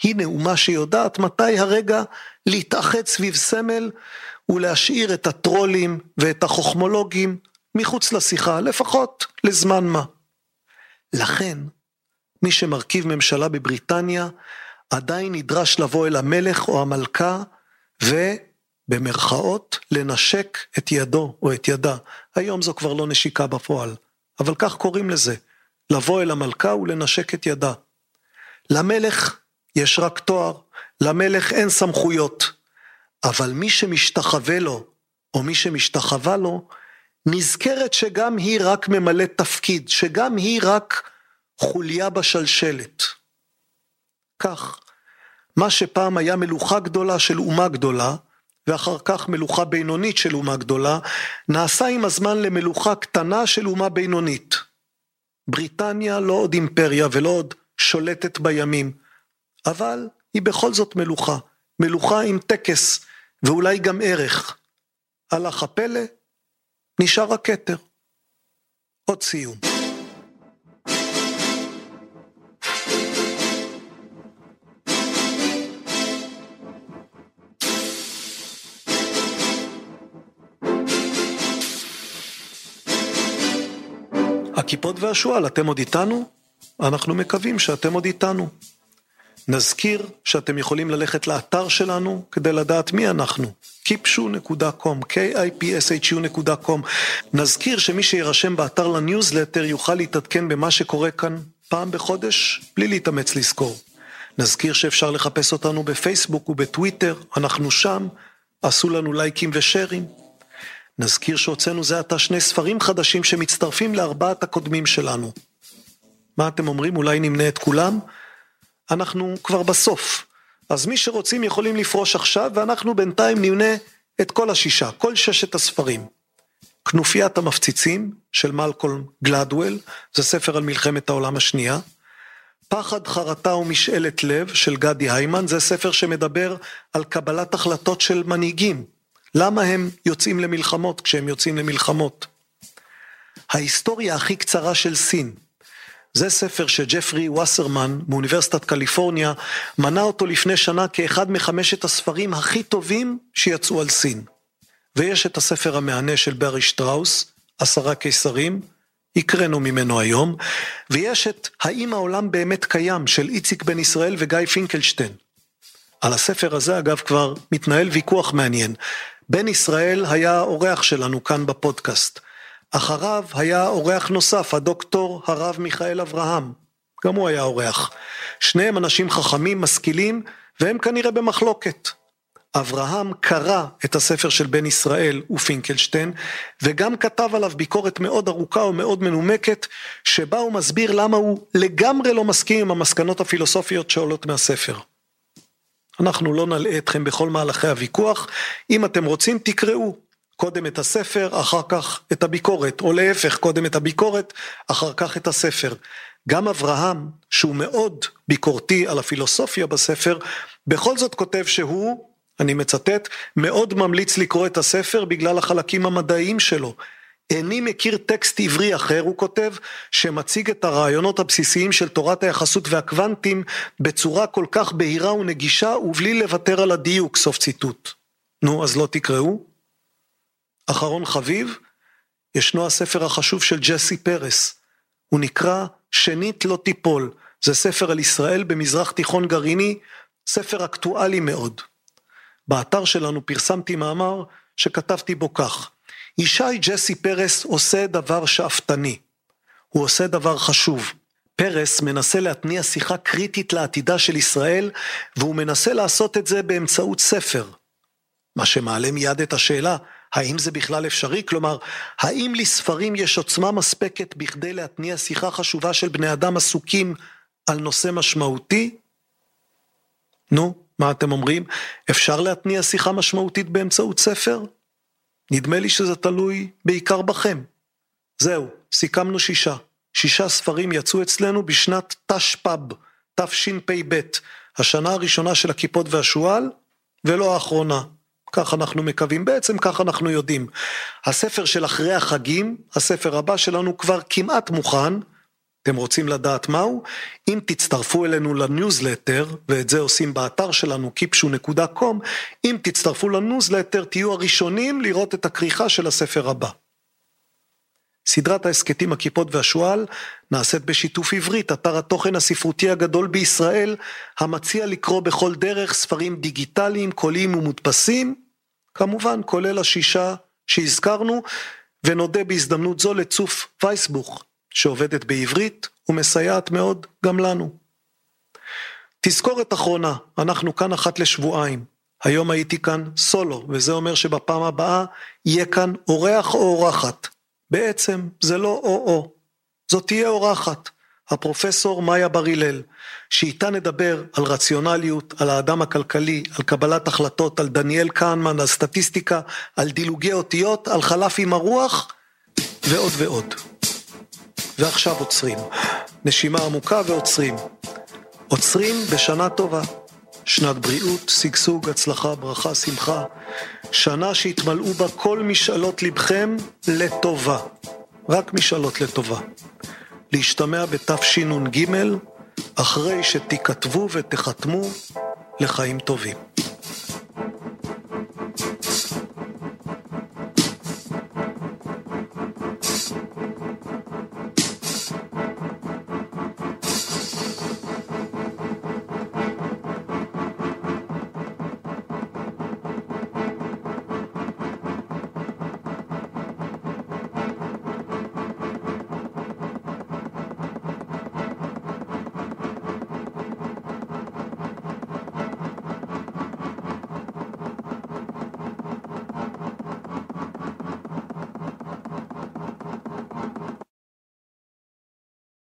S2: היא נאומה שיודעת מתי הרגע להתאחד סביב סמל ולהשאיר את הטרולים ואת החוכמולוגים מחוץ לשיחה, לפחות לזמן מה. לכן, מי שמרכיב ממשלה בבריטניה עדיין נדרש לבוא אל המלך או המלכה ו... במרכאות, לנשק את ידו או את ידה. היום זו כבר לא נשיקה בפועל, אבל כך קוראים לזה, לבוא אל המלכה ולנשק את ידה. למלך יש רק תואר, למלך אין סמכויות, אבל מי שמשתחווה לו, או מי שמשתחווה לו, נזכרת שגם היא רק ממלאת תפקיד, שגם היא רק חוליה בשלשלת. כך, מה שפעם היה מלוכה גדולה של אומה גדולה, ואחר כך מלוכה בינונית של אומה גדולה, נעשה עם הזמן למלוכה קטנה של אומה בינונית. בריטניה לא עוד אימפריה ולא עוד שולטת בימים, אבל היא בכל זאת מלוכה, מלוכה עם טקס ואולי גם ערך. הלך הפלא, נשאר הכתר. עוד סיום. הקיפוד והשועל, אתם עוד איתנו? אנחנו מקווים שאתם עוד איתנו. נזכיר שאתם יכולים ללכת לאתר שלנו כדי לדעת מי אנחנו, kipshu.com, kipshu.com. נזכיר שמי שירשם באתר לניוזלטר יוכל להתעדכן במה שקורה כאן פעם בחודש, בלי להתאמץ לזכור. נזכיר שאפשר לחפש אותנו בפייסבוק ובטוויטר, אנחנו שם, עשו לנו לייקים ושיירים. נזכיר שהוצאנו זה עתה שני ספרים חדשים שמצטרפים לארבעת הקודמים שלנו. מה אתם אומרים? אולי נמנה את כולם? אנחנו כבר בסוף. אז מי שרוצים יכולים לפרוש עכשיו, ואנחנו בינתיים נמנה את כל השישה, כל ששת הספרים. כנופיית המפציצים של מלקולם גלדוול, זה ספר על מלחמת העולם השנייה. פחד, חרטה ומשאלת לב של גדי היימן, זה ספר שמדבר על קבלת החלטות של מנהיגים. למה הם יוצאים למלחמות כשהם יוצאים למלחמות? ההיסטוריה הכי קצרה של סין. זה ספר שג'פרי ווסרמן מאוניברסיטת קליפורניה מנה אותו לפני שנה כאחד מחמשת הספרים הכי טובים שיצאו על סין. ויש את הספר המהנה של ברי שטראוס, עשרה קיסרים, הקראנו ממנו היום, ויש את האם העולם באמת קיים של איציק בן ישראל וגיא פינקלשטיין. על הספר הזה אגב כבר מתנהל ויכוח מעניין, בן ישראל היה אורח שלנו כאן בפודקאסט. אחריו היה אורח נוסף, הדוקטור הרב מיכאל אברהם. גם הוא היה אורח. שניהם אנשים חכמים, משכילים, והם כנראה במחלוקת. אברהם קרא את הספר של בן ישראל ופינקלשטיין, וגם כתב עליו ביקורת מאוד ארוכה ומאוד מנומקת, שבה הוא מסביר למה הוא לגמרי לא מסכים עם המסקנות הפילוסופיות שעולות מהספר. אנחנו לא נלאה אתכם בכל מהלכי הוויכוח, אם אתם רוצים תקראו, קודם את הספר, אחר כך את הביקורת, או להפך, קודם את הביקורת, אחר כך את הספר. גם אברהם, שהוא מאוד ביקורתי על הפילוסופיה בספר, בכל זאת כותב שהוא, אני מצטט, מאוד ממליץ לקרוא את הספר בגלל החלקים המדעיים שלו. איני מכיר טקסט עברי אחר, הוא כותב, שמציג את הרעיונות הבסיסיים של תורת היחסות והקוונטים בצורה כל כך בהירה ונגישה ובלי לוותר על הדיוק, סוף ציטוט. נו, אז לא תקראו? אחרון חביב, ישנו הספר החשוב של ג'סי פרס. הוא נקרא שנית לא תיפול. זה ספר על ישראל במזרח תיכון גרעיני, ספר אקטואלי מאוד. באתר שלנו פרסמתי מאמר שכתבתי בו כך: ישי ג'סי פרס עושה דבר שאפתני. הוא עושה דבר חשוב. פרס מנסה להתניע שיחה קריטית לעתידה של ישראל, והוא מנסה לעשות את זה באמצעות ספר. מה שמעלה מיד את השאלה, האם זה בכלל אפשרי? כלומר, האם לספרים יש עוצמה מספקת בכדי להתניע שיחה חשובה של בני אדם עסוקים על נושא משמעותי? נו, מה אתם אומרים? אפשר להתניע שיחה משמעותית באמצעות ספר? נדמה לי שזה תלוי בעיקר בכם. זהו, סיכמנו שישה. שישה ספרים יצאו אצלנו בשנת תשפ"ב, תשפ"ב, השנה הראשונה של הקיפוד והשועל, ולא האחרונה. כך אנחנו מקווים, בעצם כך אנחנו יודעים. הספר של אחרי החגים, הספר הבא שלנו כבר כמעט מוכן, אתם רוצים לדעת מהו? אם תצטרפו אלינו לניוזלטר, ואת זה עושים באתר שלנו kipshu.com, אם תצטרפו לניוזלטר תהיו הראשונים לראות את הכריכה של הספר הבא. סדרת ההסכתים הכיפות והשועל נעשית בשיתוף עברית, אתר התוכן הספרותי הגדול בישראל, המציע לקרוא בכל דרך ספרים דיגיטליים, קוליים ומודפסים, כמובן כולל השישה שהזכרנו, ונודה בהזדמנות זו לצוף וייסבוך, שעובדת בעברית ומסייעת מאוד גם לנו. תזכורת אחרונה, אנחנו כאן אחת לשבועיים. היום הייתי כאן סולו, וזה אומר שבפעם הבאה יהיה כאן אורח או אורחת. בעצם זה לא או-או, זאת תהיה אורחת, הפרופסור מאיה בר הלל, שאיתה נדבר על רציונליות, על האדם הכלכלי, על קבלת החלטות, על דניאל קהנמן, על סטטיסטיקה, על דילוגי אותיות, על חלף עם הרוח, ועוד ועוד. ועכשיו עוצרים. נשימה עמוקה ועוצרים. עוצרים בשנה טובה. שנת בריאות, שגשוג, הצלחה, ברכה, שמחה. שנה שהתמלאו בה כל משאלות לבכם לטובה. רק משאלות לטובה. להשתמע בתשנ"ג, אחרי שתיכתבו ותחתמו לחיים טובים.